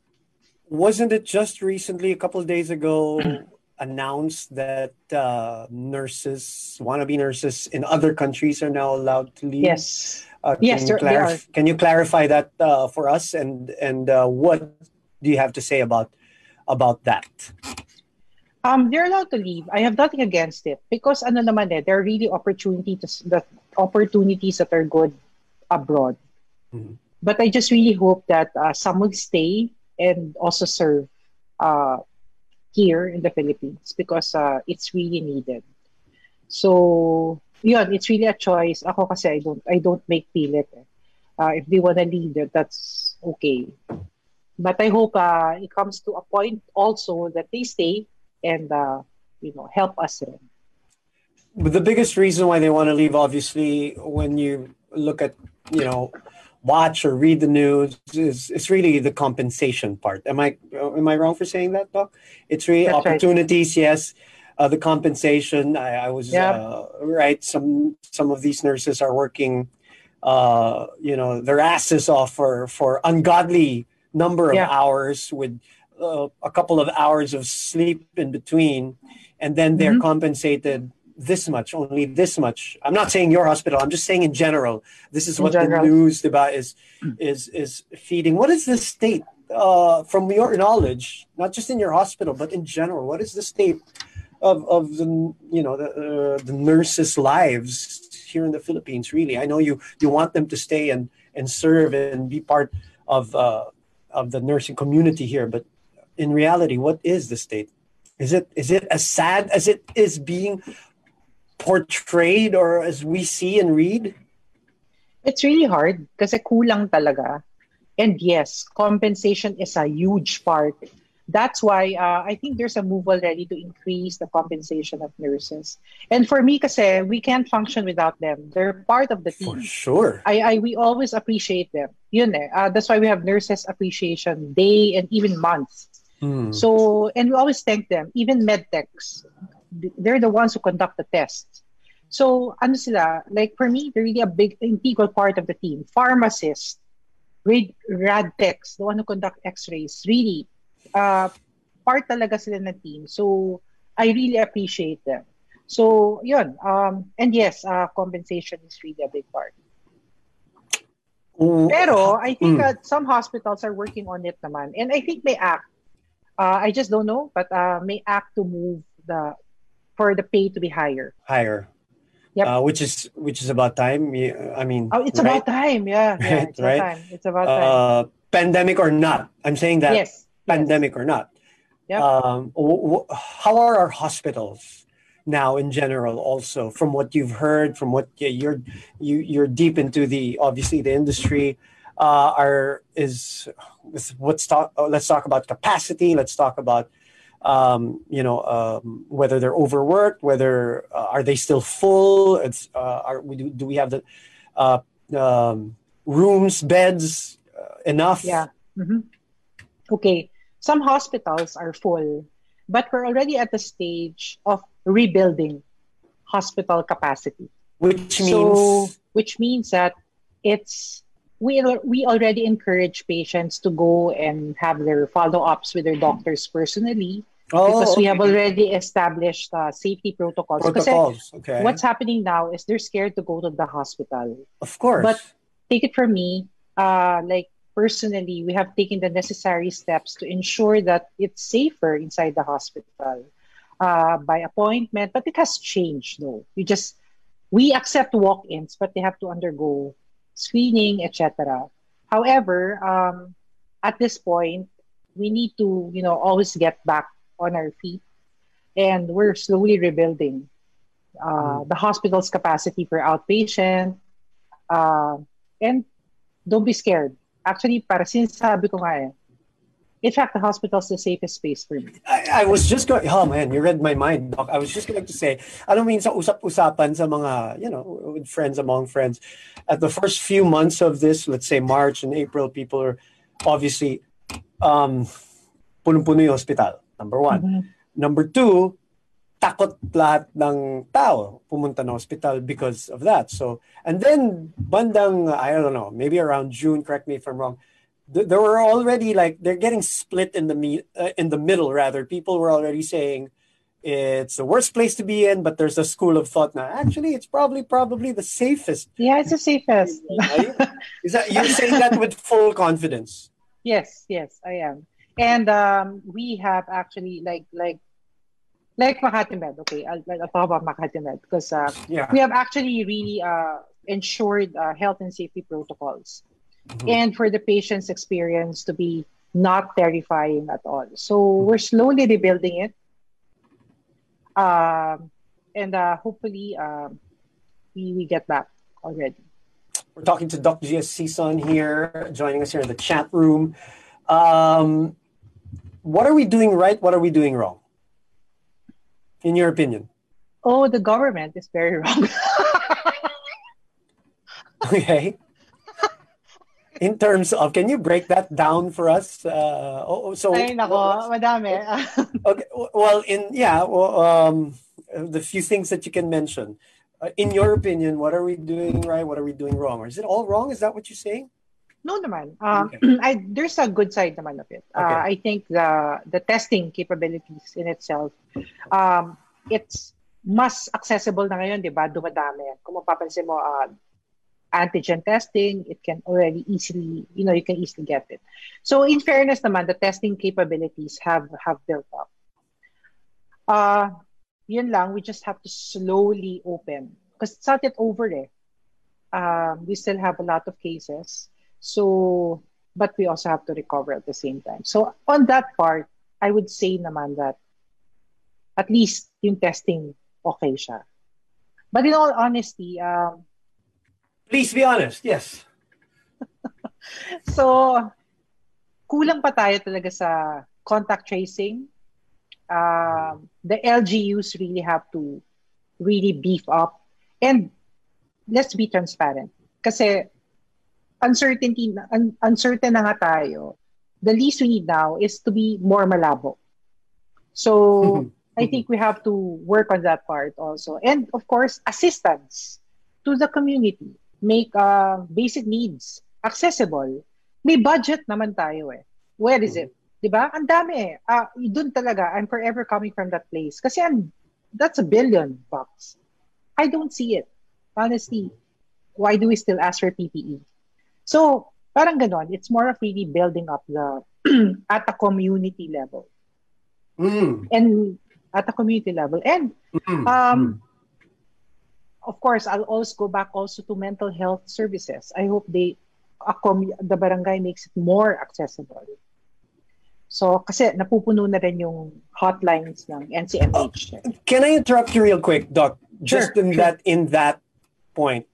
Wasn't it just recently, a couple of days ago, [clears throat] announced that uh, nurses, wannabe nurses in other countries are now allowed to leave? Yes. Uh, Yes, can, you they're- they clarif- can you clarify that uh, for us? And and uh, what do you have to say about about that? Um, they're allowed to leave. I have nothing against it because ano naman eh, there are really opportunities that opportunities that are good abroad. But I just really hope that uh, some will stay and also serve uh, here in the Philippines because uh, it's really needed. So, yun, it's really a choice. Ako kasi I don't I don't make pilit. Eh. Uh, if they wanna leave, that's okay. But I hope uh, it comes to a point also that they stay and uh, you know help us rin. But the biggest reason why they want to leave, obviously, when you look at, you know, watch or read the news, is it's really the compensation part. Am I am I wrong for saying that, Doc? It's really That's right. opportunities, yes. Uh, the compensation. I, I was Yeah. uh, right. Some some of these nurses are working, uh, you know, their asses off for for ungodly number of Yeah. hours with uh, a couple of hours of sleep in between, and then they're Mhm. compensated this much, only this much. I'm not saying your hospital. I'm just saying in general. This is In what general. the news about is is is feeding. What is the state, uh, from your knowledge, not just in your hospital, but in general? What is the state of of the you know the uh, the nurses' lives here in the Philippines? Really, I know you you want them to stay and and serve and be part of uh, of the nursing community here, but in reality, what is the state? Is it is it as sad as it is being portrayed or as we see and read? It's really hard kasi kulang talaga. And yes, compensation is a huge part. That's why uh, I think there's a move already to increase the compensation of nurses. And for me kasi, we can't function without them. They're part of the team. For sure. I, I we always appreciate them. Yun eh. Uh, that's why we have nurses appreciation day and even months. Hmm. So, and we always thank them, even medtechs. They're the ones who conduct the tests. So, ano sila, like for me, they're really a big, integral part of the team. Pharmacists, rad, rad techs, the one who conduct x-rays, really, uh, part talaga sila ng team. So, I really appreciate them. So, yun. Um, and yes, uh, compensation is really a big part. Ooh, Pero I think Mm. uh, some hospitals are working on it naman. And I think may act. Uh, I just don't know, but uh, may act to move the for the pay to be higher. higher. Yep. Uh, which is which is about time. I mean, Oh, it's right? about time. Yeah, yeah [laughs] Right, it's right. about time. It's about time. uh, pandemic or not. I'm saying that yes. yes. pandemic or not. Yep. Um, w- w- how are our hospitals now in general? Also, from what you've heard, from what you're you you're deep into the obviously the industry. Uh, are is let's talk uh, let's talk about capacity. Let's talk about um, you know um, whether they're overworked, whether uh, are they still full? It's uh, are we do, do we have the uh, um, rooms, beds uh, enough? Yeah. Mhm. Okay. Some hospitals are full, but we're already at the stage of rebuilding hospital capacity. which means So, which means that it's we we already encourage patients to go and have their follow-ups with their doctors personally oh, because we have already established uh, safety protocols. Kasi protocols. Okay, what's happening now is they're scared to go to the hospital. of course. but- Take it from me, uh, like personally, we have taken the necessary steps to ensure that it's safer inside the hospital uh, by appointment. But it has changed, though. You just we accept walk-ins, but they have to undergo screening, etc. However, um, at this point, we need to, you know, always get back on our feet, and we're slowly rebuilding uh, the hospital's capacity for outpatient. Uh, and don't be scared. Actually, para sinasabi ko nga eh, in fact, the hospital's the safest space for me. I, I was just going, oh man, you read my mind, Doc. I was just going to say, I don't mean sa usap-usapan sa mga, you know, with friends, among friends. At the first few months of this, let's say March and April, people are obviously um, punong-puno yung hospital. Number one. Mhm. Number two, takot lahat ng tao pumunta ng hospital because of that. So, and then bandang, I don't know, maybe around June, correct me if I'm wrong, th- there were already like, they're getting split in the, me- uh, in the middle rather. People were already saying it's the worst place to be in, but there's a school of thought now. Actually, it's probably, probably the safest. Yeah, it's the safest. Is that, you're saying that with full confidence? [laughs] Yes, yes, I am. And um, we have actually like like like Makati Med. Okay, I'll, I'll talk about Makati Med because uh, Yeah. we have actually really uh, ensured uh, health and safety protocols, Mhm. and for the patient's experience to be not terrifying at all. So we're slowly rebuilding it, um, and uh, hopefully um, we we get back already. We're talking to Dr. Gia Sison here, joining us here in the chat room. Um, what are we doing right? What are we doing wrong? In your opinion? Oh, the government is very wrong. [laughs] Okay. In terms of, can you break that down for us? Uh, oh, oh, so, Ay, nako, madami. [laughs] okay, well, in yeah, well, um, the few things that you can mention. Uh, in your opinion, what are we doing right? What are we doing wrong? Or is it all wrong? Is that what you're saying? No naman. Um, Okay. [clears throat] I, there's a good side naman of it. Uh, Okay. I think the the testing capabilities in itself, um, it's mas accessible na ngayon, di ba? Dumadami. Kung mapapansin mo, uh, antigen testing, it can already easily, you know, you can easily get it. So in fairness naman, the testing capabilities have have built up. Uh, yun lang, we just have to slowly open. Because it's not yet over eh. Um, we still have a lot of cases. So, but we also have to recover at the same time. So on that part, I would say naman that at least yung testing okay siya. But in all honesty, um, Please be honest. Yes. [laughs] So, kulang pa tayo talaga sa contact tracing. Um, the LGUs really have to really beef up. And let's be transparent. Kasi uncertainty, un- uncertain na nga tayo. The least we need now is to be more malabo. So, [laughs] I think we have to work on that part also. And of course, assistance to the community. Make uh, basic needs accessible. May budget naman tayo eh. Where is it? 'Di ba? Ang dami eh. Ah, doon talaga, I'm forever coming from that place. Kasi ang, that's a billion bucks. I don't see it. Honestly, why do we still ask for PPE? So, parang ganon. It's more of really building up the [clears throat] at a community level. Mm, And at a community level. And mm, Um, mm. of course, I'll also go back also to mental health services. I hope they, a commu- the barangay makes it more accessible. So, kasi napupuno na rin yung hotlines ng NCMH. Can I interrupt you real quick, Doc? Just Sure, in sure. that in that point,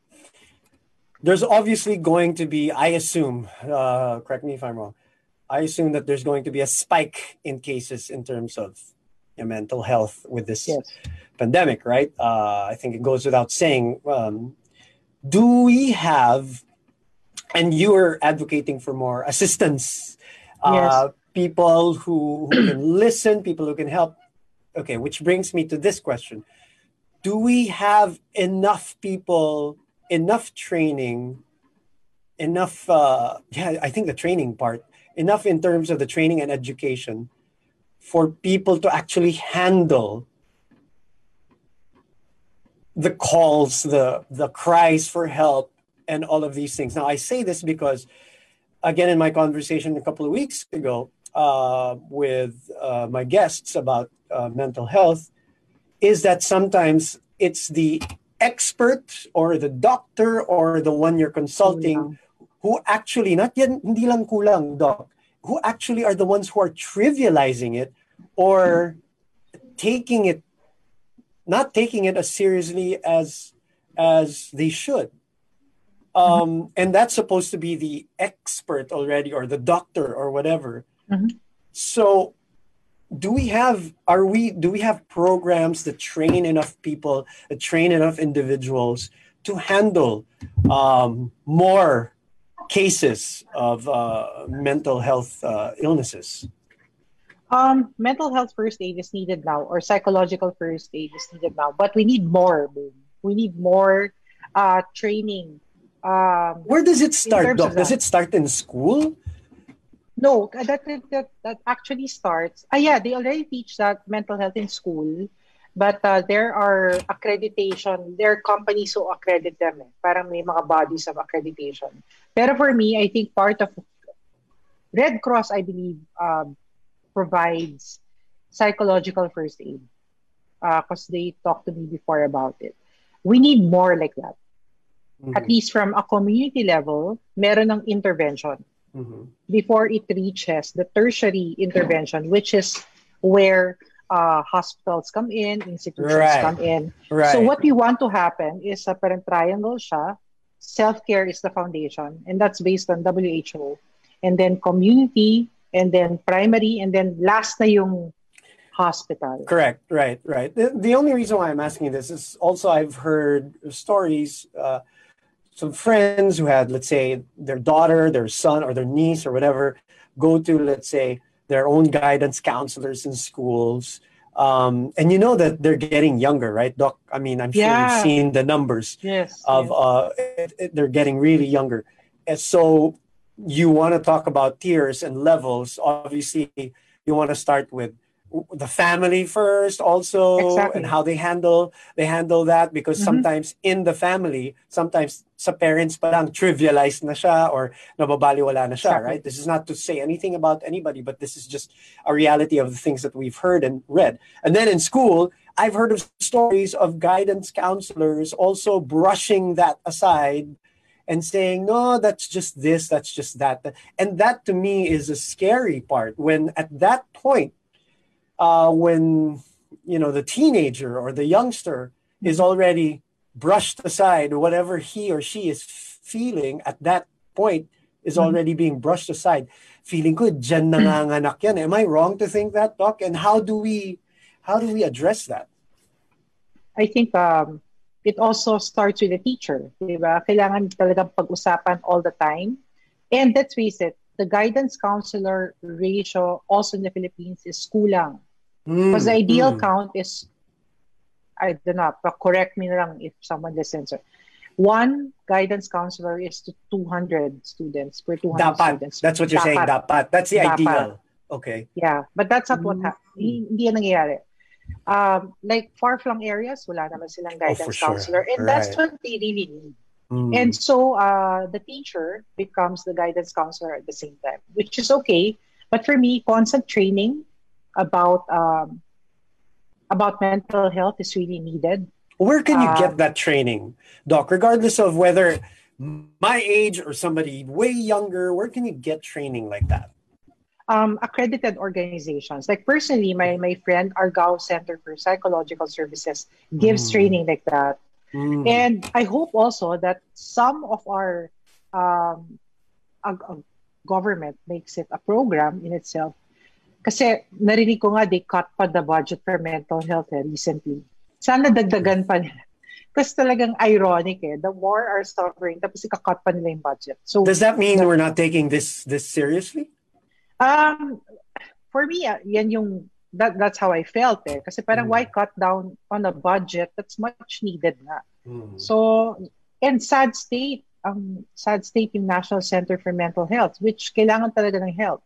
there's obviously going to be, I assume, uh, correct me if I'm wrong. I assume that there's going to be a spike in cases in terms of mental health with this Yes. pandemic, right? Uh, I think it goes without saying. Um, do we have, and you are advocating for more assistance, uh, people who, who can [clears throat] listen, people who can help. Okay, which brings me to this question Do we have enough people, enough training, enough, uh, yeah, I think the training part, enough in terms of the training and education for people to actually handle the calls, the the cries for help, and all of these things. Now, I say this because, again, in my conversation a couple of weeks ago uh, with uh, my guests about uh, mental health, is that sometimes it's the expert or the doctor or the one you're consulting who actually not yan hindi lang kulang doc who actually are the ones who are trivializing it or taking it not taking it as seriously as as they should. Um and that's supposed to be the expert already or the doctor or whatever. Mhm. so do we have are we do we have programs that train enough people that train enough individuals to handle um, more cases of uh, mental health uh, illnesses? Um, mental health first aid is needed now, or psychological first aid is needed now, but we need more. We need more uh, training. Um, Where does it start, Doc? Does it start in school? No, that, that that actually starts. Ah, yeah, they already teach that mental health in school, but uh, there are accreditation. There are companies who accredit them. Eh. Parang may mga bodies of accreditation. Pero for me, I think part of Red Cross, I believe, um, provides psychological first aid because they talked to me before about it. We need more like that. At least from a community level, meron ng intervention Mhm. before it reaches the tertiary intervention, which is where uh, hospitals come in, institutions Right. come in. Right. So what we want to happen is a parang triangle siya. Self-care is the foundation, and that's based on WHO. And then community, and then primary, and then last na yung hospital. Correct. Right. Right. The, the only reason why I'm asking this is also I've heard stories, uh, some friends who had, let's say, their daughter, their son, or their niece, or whatever, go to, let's say, their own guidance counselors in schools. Um, and you know that they're getting younger, right, Doc? I mean, I'm sure you've seen the numbers Yes. of yes. uh, it, it- they're getting really younger. And so you want to talk about tiers and levels. Obviously, you want to start with the family first also Exactly. and how they handle they handle that because Mhm. sometimes in the family sometimes sa parents pa lang trivialized na siya or nababaliwala na siya Exactly. right this is not to say anything about anybody but this is just a reality of the things that we've heard and read and then in school i've heard of stories of guidance counselors also brushing that aside and saying no that's just this that's just that and that to me is a scary part when at that point uh, when you know the teenager or the youngster is already brushed aside whatever he or she is feeling at that point is Mhm. already being brushed aside feeling ko dyan nanganganak yan am i wrong to think that doc and how do we how do we address that I think um, it also starts with the teacher. Di ba? Kailangan talagang pag-usapan all the time. And let's face it, the guidance counselor ratio also in the Philippines is kulang. Because the Mm, ideal mm. count is, I don't know, correct me lang if someone listens. One guidance counselor is to 200 students per 200 dapat students. that's what you're saying Dapat. dapat that's the Dapat. ideal okay Yeah, but that's not what Mm. ha- hindi yan nangyayari. Um, like far-flung areas, wala naman silang Oh, guidance sure. counselor, and that's Right. what they really need. Mm. And so uh, the teacher becomes the guidance counselor at the same time, which is okay. But for me, constant training about um, about mental health is really needed. Where can you Um, get that training, Doc? Regardless of whether my age or somebody way younger, where can you get training like that? um, accredited organizations. Like personally, my, my friend Argao Center for Psychological Services gives Mm. training like that. Mm. And I hope also that some of our um, ag- ag- government makes it a program in itself. Kasi narinig ko nga, they cut pa the budget for mental health eh, recently. Sana dagdagan pa nila. [laughs] Kasi talagang ironic eh. The more are suffering, tapos ika-cut pa nila yung budget. So, Does that mean we're not taking this this seriously? Um, for me, ah, yan yung that that's how I felt eh. Kasi parang Mm. why cut down on a budget that's much needed na. Mm. So, and sad state, ang sad state yung National Center for Mental Health, which kailangan talaga ng help.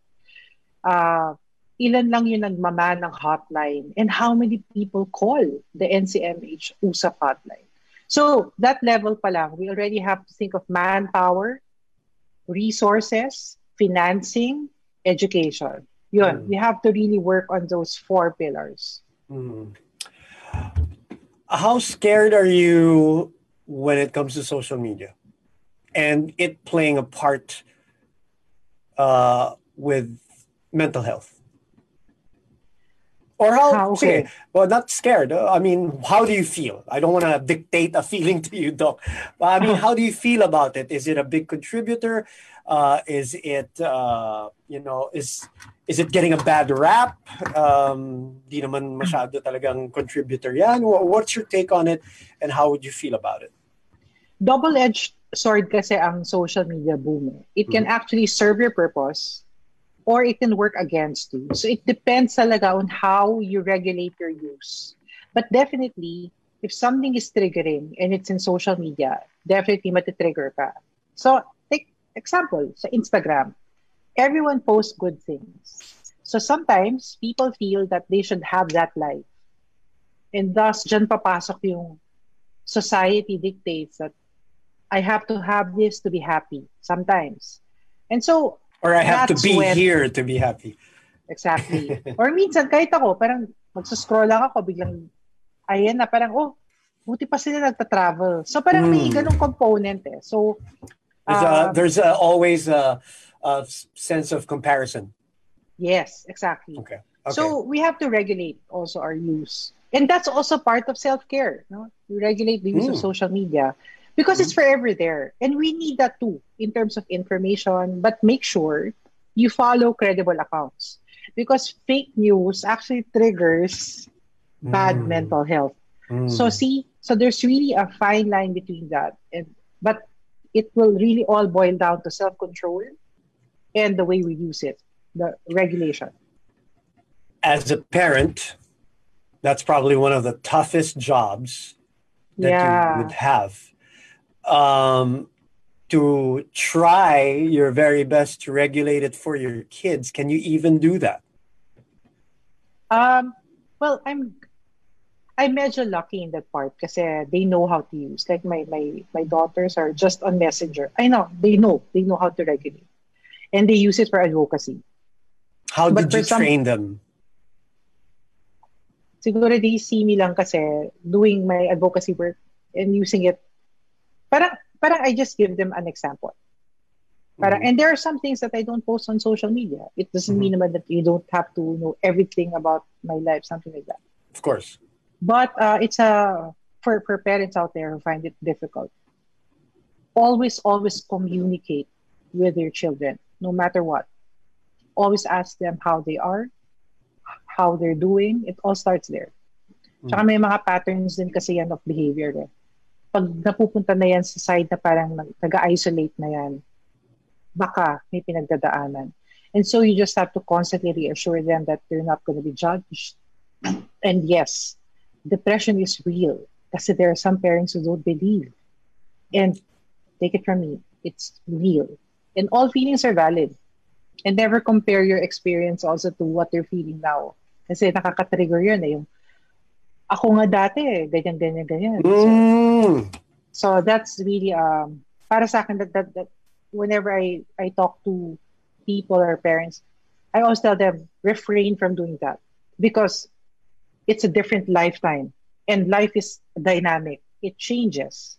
Uh, ilan lang yung nagmaman ng hotline and how many people call the NCMH USAP hotline. So, that level pa lang, we already have to think of manpower, resources, financing, education. Yun, Mm. we have to really work on those four pillars. Mm. How scared are you when it comes to social media and it playing a part uh, with mental health? Or how? Ah, okay. sige, well, not scared. I mean, how do you feel? I don't want to dictate a [laughs] feeling to you, Doc. But I mean, [laughs] how do you feel about it? Is it a big contributor? Uh, is it, uh, you know, is is it getting a bad rap? Um, di naman masyado talagang contributor yan. What's your take on it and how would you feel about it? double-edged sword kasi ang social media boom. eh. It can actually serve your purpose or it can work against you. So it depends talaga on how you regulate your use. But definitely, if something is triggering and it's in social media, definitely matitrigger ka. So, take example, sa Instagram, everyone posts good things. So sometimes, people feel that they should have that life. And thus, dyan papasok yung society dictates that I have to have this to be happy sometimes. And so, Or I have to be when- here to be happy. exactly. [laughs] Or minsan, kahit ako, parang magsuscroll lang ako, biglang, ayan na, parang, oh, buti pa sila nagta-travel. So parang may Mm. ganong component eh. So, There's, a, um, there's a, always a, a sense of comparison. yes, exactly. Okay. Okay. So we have to regulate also our use. And that's also part of self-care. No? We regulate the use of Mm. social media because it's forever there. And we need that too in terms of information, but make sure you follow credible accounts. Because fake news actually triggers bad Mm. mental health. Mm. So see, so there's really a fine line between that. And but it will really all boil down to self-control and the way we use it, the regulation. as a parent, that's probably one of the toughest jobs that Yeah. you would have. Um, to try your very best to regulate it for your kids, can you even do that? Um, well, I'm I'm medyo lucky in that part kasi they know how to use. Like my my my daughters are just on Messenger. I know they know they know how to regulate, and they use it for advocacy. How But did you some- train them? Siguro they see me lang kasi doing my advocacy work and using it. Parang parang I just give them an example. Parang, and there are some things that I don't post on social media. It doesn't mean naman that you don't have to know everything about my life, something like that. Of course. But uh, it's a for for parents out there who find it difficult. Always, always communicate with your children, no matter what. Always ask them how they are, how they're doing. It all starts there. Tsaka may mga patterns din kasi yan of behavior. Eh. Pag napupunta na yan sa side na parang nag- nag-isolate na yan, baka may pinagdadaanan. And so you just have to constantly reassure them that they're not going to be judged. [clears throat] And yes, depression is real kasi there are some parents who don't believe. And take it from me, it's real. And all feelings are valid. And never compare your experience also to what you're feeling now. Kasi nakaka-trigger yun eh. Yung, ako nga dati eh, ganyan, ganyan, ganyan. So, Mm. so that's really um para sa akin that, that, that whenever I I talk to people or parents, I always tell them refrain from doing that because it's a different lifetime and life is dynamic. It changes.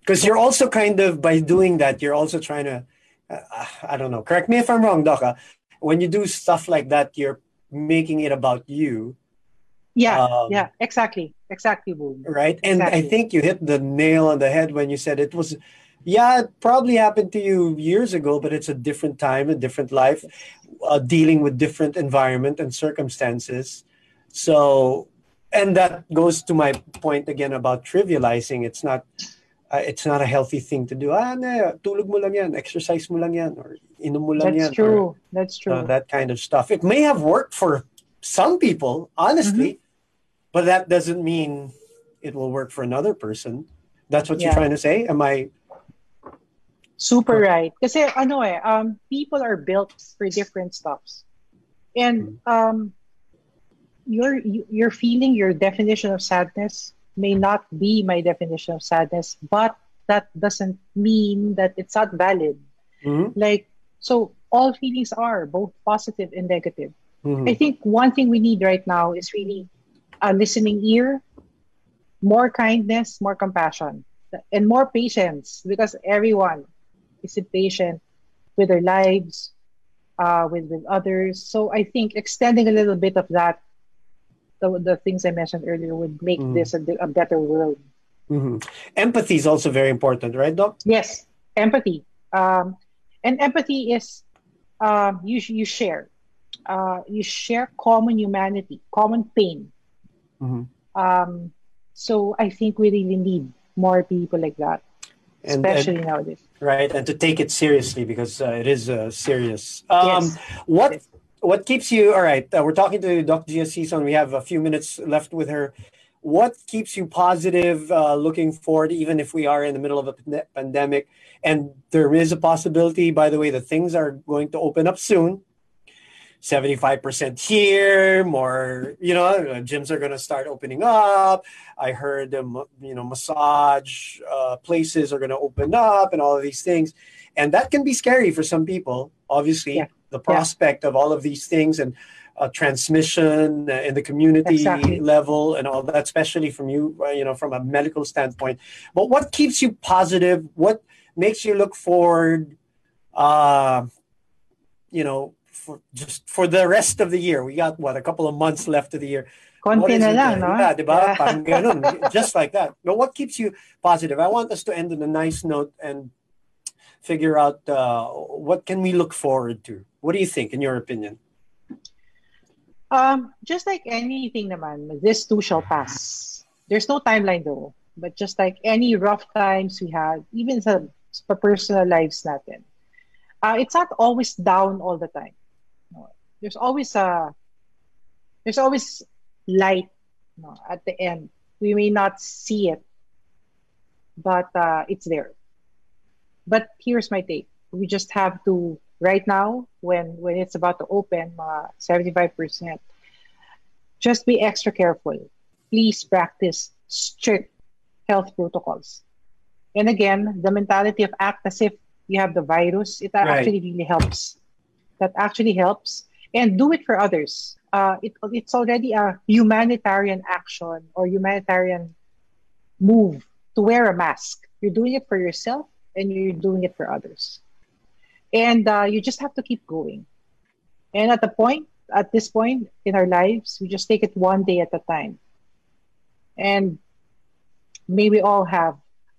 Because you're also kind of, by doing that, you're also trying to, uh, I don't know, correct me if I'm wrong, Doc. ah. When you do stuff like that, you're making it about you, Yeah, Um, yeah, exactly, exactly, boom. right? And I think you hit the nail on the head when you said it was, yeah, it probably happened to you years ago, but it's a different time, a different life, uh, dealing with different environment and circumstances. So, and that goes to my point again about trivializing. It's not, uh, it's not a healthy thing to do. Ah, na, tulog mo lang yan, exercise mo lang yan, or inom mo lang yan. That's or, true. That's true. uh, that kind of stuff. It may have worked for some people, honestly, but that doesn't mean it will work for another person. That's what you're trying to say? Am I? Super right. Kasi ano eh, um, people are built for different stuffs. And um, your your feeling, your definition of sadness may not be my definition of sadness, but that doesn't mean that it's not valid. Mhm. Like so, all feelings are both positive and negative. Mhm. I think one thing we need right now is really a listening ear, more kindness, more compassion, and more patience because everyone is impatient with their lives, uh, with with others. So I think extending a little bit of that, the, the things I mentioned earlier, would make Mm. this a, a better world. Mhm. Empathy is also very important, right, Doc? Yes, empathy. Um, and empathy is um, you you share, uh, you share common humanity, common pain. Mhm. Um, so I think we really need more people like that. And, especially and- nowadays. right, and to take it seriously because uh, it is uh, serious. Um, Yes. What Yes. what keeps you all right? Uh, we're talking to Dr. Gia Sison. We have a few minutes left with her. What keeps you positive, uh, looking forward, even if we are in the middle of a pande- pandemic? And there is a possibility, by the way, that things are going to open up soon. 75% here, more, you know, gyms are going to start opening up. I heard, um, you know, massage uh, places are going to open up and all of these things. And that can be scary for some people, obviously, Yeah. the prospect of all of these things and uh, transmission in the community Exactly. level and all that, especially from you, uh, you know, from a medical standpoint. But what keeps you positive? What makes you look forward, uh, you know, for just for the rest of the year? We got what a couple of months left of the year. Konti na lang, no? Yeah, diba? Parang ganun, [laughs] just like that. But what keeps you positive? I want us to end on a nice note and figure out uh, what can we look forward to. What do you think, in your opinion? Um, just like anything naman, this too shall pass. There's no timeline though. But just like any rough times we had, even sa, sa personal lives natin, uh, it's not always down all the time. There's always a, there's always light no, at the end. We may not see it, but uh, it's there. But here's my take. We just have to right now when when it's about to open mga 75% just be extra careful please practice strict health protocols and again the mentality of act as if you have the virus it Right. actually really helps that actually helps and do it for others. Uh, it, it's already a humanitarian action or humanitarian move to wear a mask. You're doing it for yourself and you're doing it for others. And uh, you just have to keep going. And at the point at this point in our lives we just take it one day at a time. And may we all have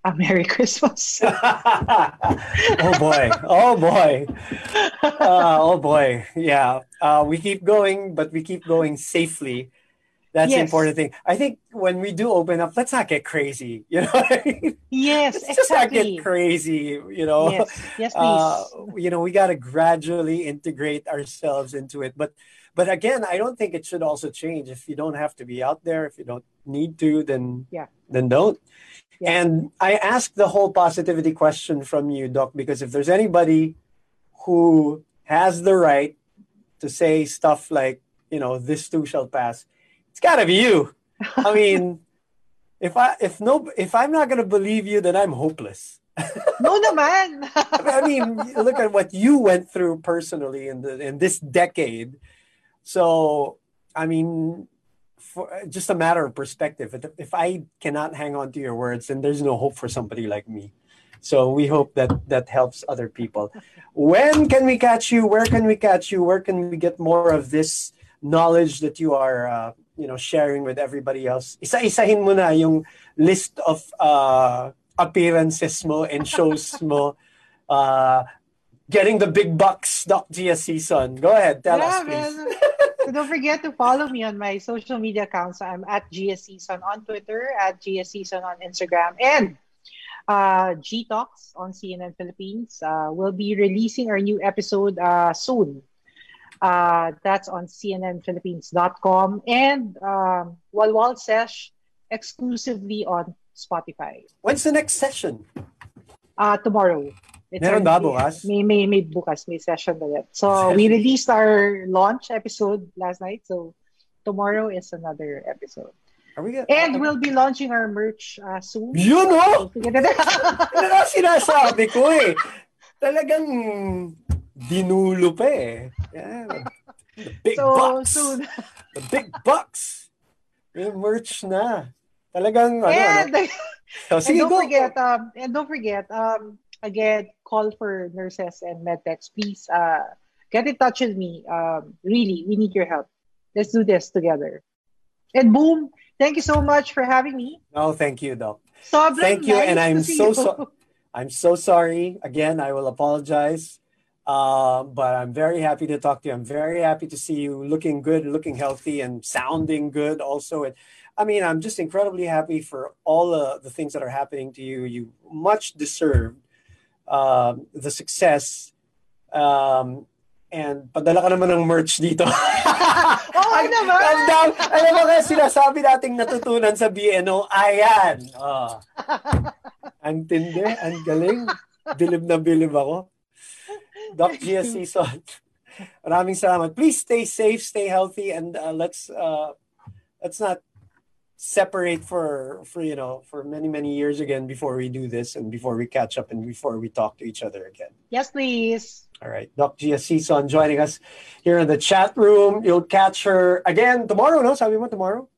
a merry christmas [laughs] oh boy! Oh boy! Uh, oh boy! Yeah, uh, we keep going, but we keep going safely. That's the important thing. I think when we do open up, let's not get crazy. [laughs] You know, what I mean? yes let's just not get crazy. You know, yes yes please uh, you know, we got to gradually integrate ourselves into it. But, but again, I don't think it should also change. If you don't have to be out there, if you don't need to, then Yeah. then don't. Yeah. And I asked the whole positivity question from you, Doc, because if there's anybody who has the right to say stuff like, you know, this too shall pass, it's got to be you. I mean, [laughs] if I if no if I'm not gonna believe you, then I'm hopeless. [laughs] no naman I mean, look at what you went through personally in the in this decade. So, I mean, for just a matter of perspective. If, if I cannot hang on to your words, then there's no hope for somebody like me. So we hope that that helps other people. When can we catch you? Where can we catch you? Where can we get more of this knowledge that you are, uh, you know, sharing with everybody else? Isa-isahin mo na yung list of uh, appearances mo and shows mo. Uh, getting the big bucks, Doc Gia Sison. Go ahead, tell yeah, us, please. man. So don't forget to follow me on my social media accounts. I'm at GS Season on Twitter, at GS Season on Instagram, and uh, G Talks on CNN Philippines. Uh, we'll be releasing our new episode uh, soon. Uh, that's on CNNPhilippines.com and um, Walwal Sesh exclusively on Spotify. When's the next session? Uh, tomorrow. It's Meron ba bukas? May, may, may bukas, may session ulit. So, we released our launch episode last night. So, tomorrow is another episode. Are we gonna, And we'll be launching our merch uh, soon. Yun, na- Ano na sinasabi ko eh. Talagang dinulo pa eh. Yeah. The big so, bucks. soon. The big bucks. Yung merch na. Talagang ano, And, ano. [laughs] So, and sige, don't go. forget, um, and don't forget, um, again, call for nurses and medtechs. Please uh, get in touch with me. Um, really, we need your help. Let's do this together. And boom, thank you so much for having me. No, thank you, Doc. Sobrang Thank you, nice and I'm so you. so- I'm so sorry. Again, I will apologize. Um, but I'm very happy to talk to you. I'm very happy to see you looking good, looking healthy, and sounding good also. And I mean, I'm just incredibly happy for all uh, the things that are happening to you. You much deserved um, the success. Um, and padala ka naman ng merch dito. [laughs] Oo Ang- naman! ang dam- alam mo kaya sinasabi nating natutunan sa BNO, ayan. Oh. [laughs] ang tindi, ang galing. Bilib na bilib ako. Doc Gia Season. Maraming salamat. Please stay safe, stay healthy, and uh, let's uh, let's not separate for for you know for many many years again before we do this and before we catch up and before we talk to each other again. Yes, please. All right, Doc Gia Sison joining us here in the chat room. You'll catch her again tomorrow, no? Sabi mo tomorrow?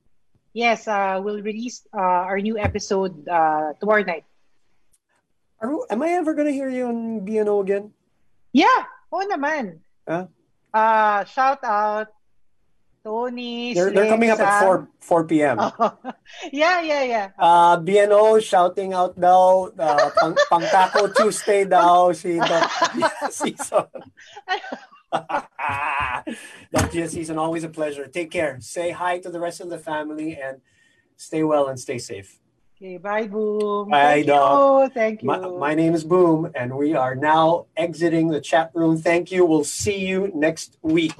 Yes, uh, we'll release uh, our new episode uh, tomorrow night. Are, am I ever gonna hear you on BNO again? Yeah, oh naman. Huh? Uh, shout out They're, they're coming up at 4 4 p.m. Sam. [laughs] yeah, yeah, yeah. Uh, BNO shouting out daw, uh, pang, pang Taco [laughs] Tuesday daw si Doc [laughs] Sison. Doc Gia Sison, always a pleasure. Take care. Say hi to the rest of the family and stay well and stay safe. Okay, bye, Boom. Bye, Thank Doc. you. Thank you. My, my name is Boom, and we are now exiting the chat room. Thank you. We'll see you next week.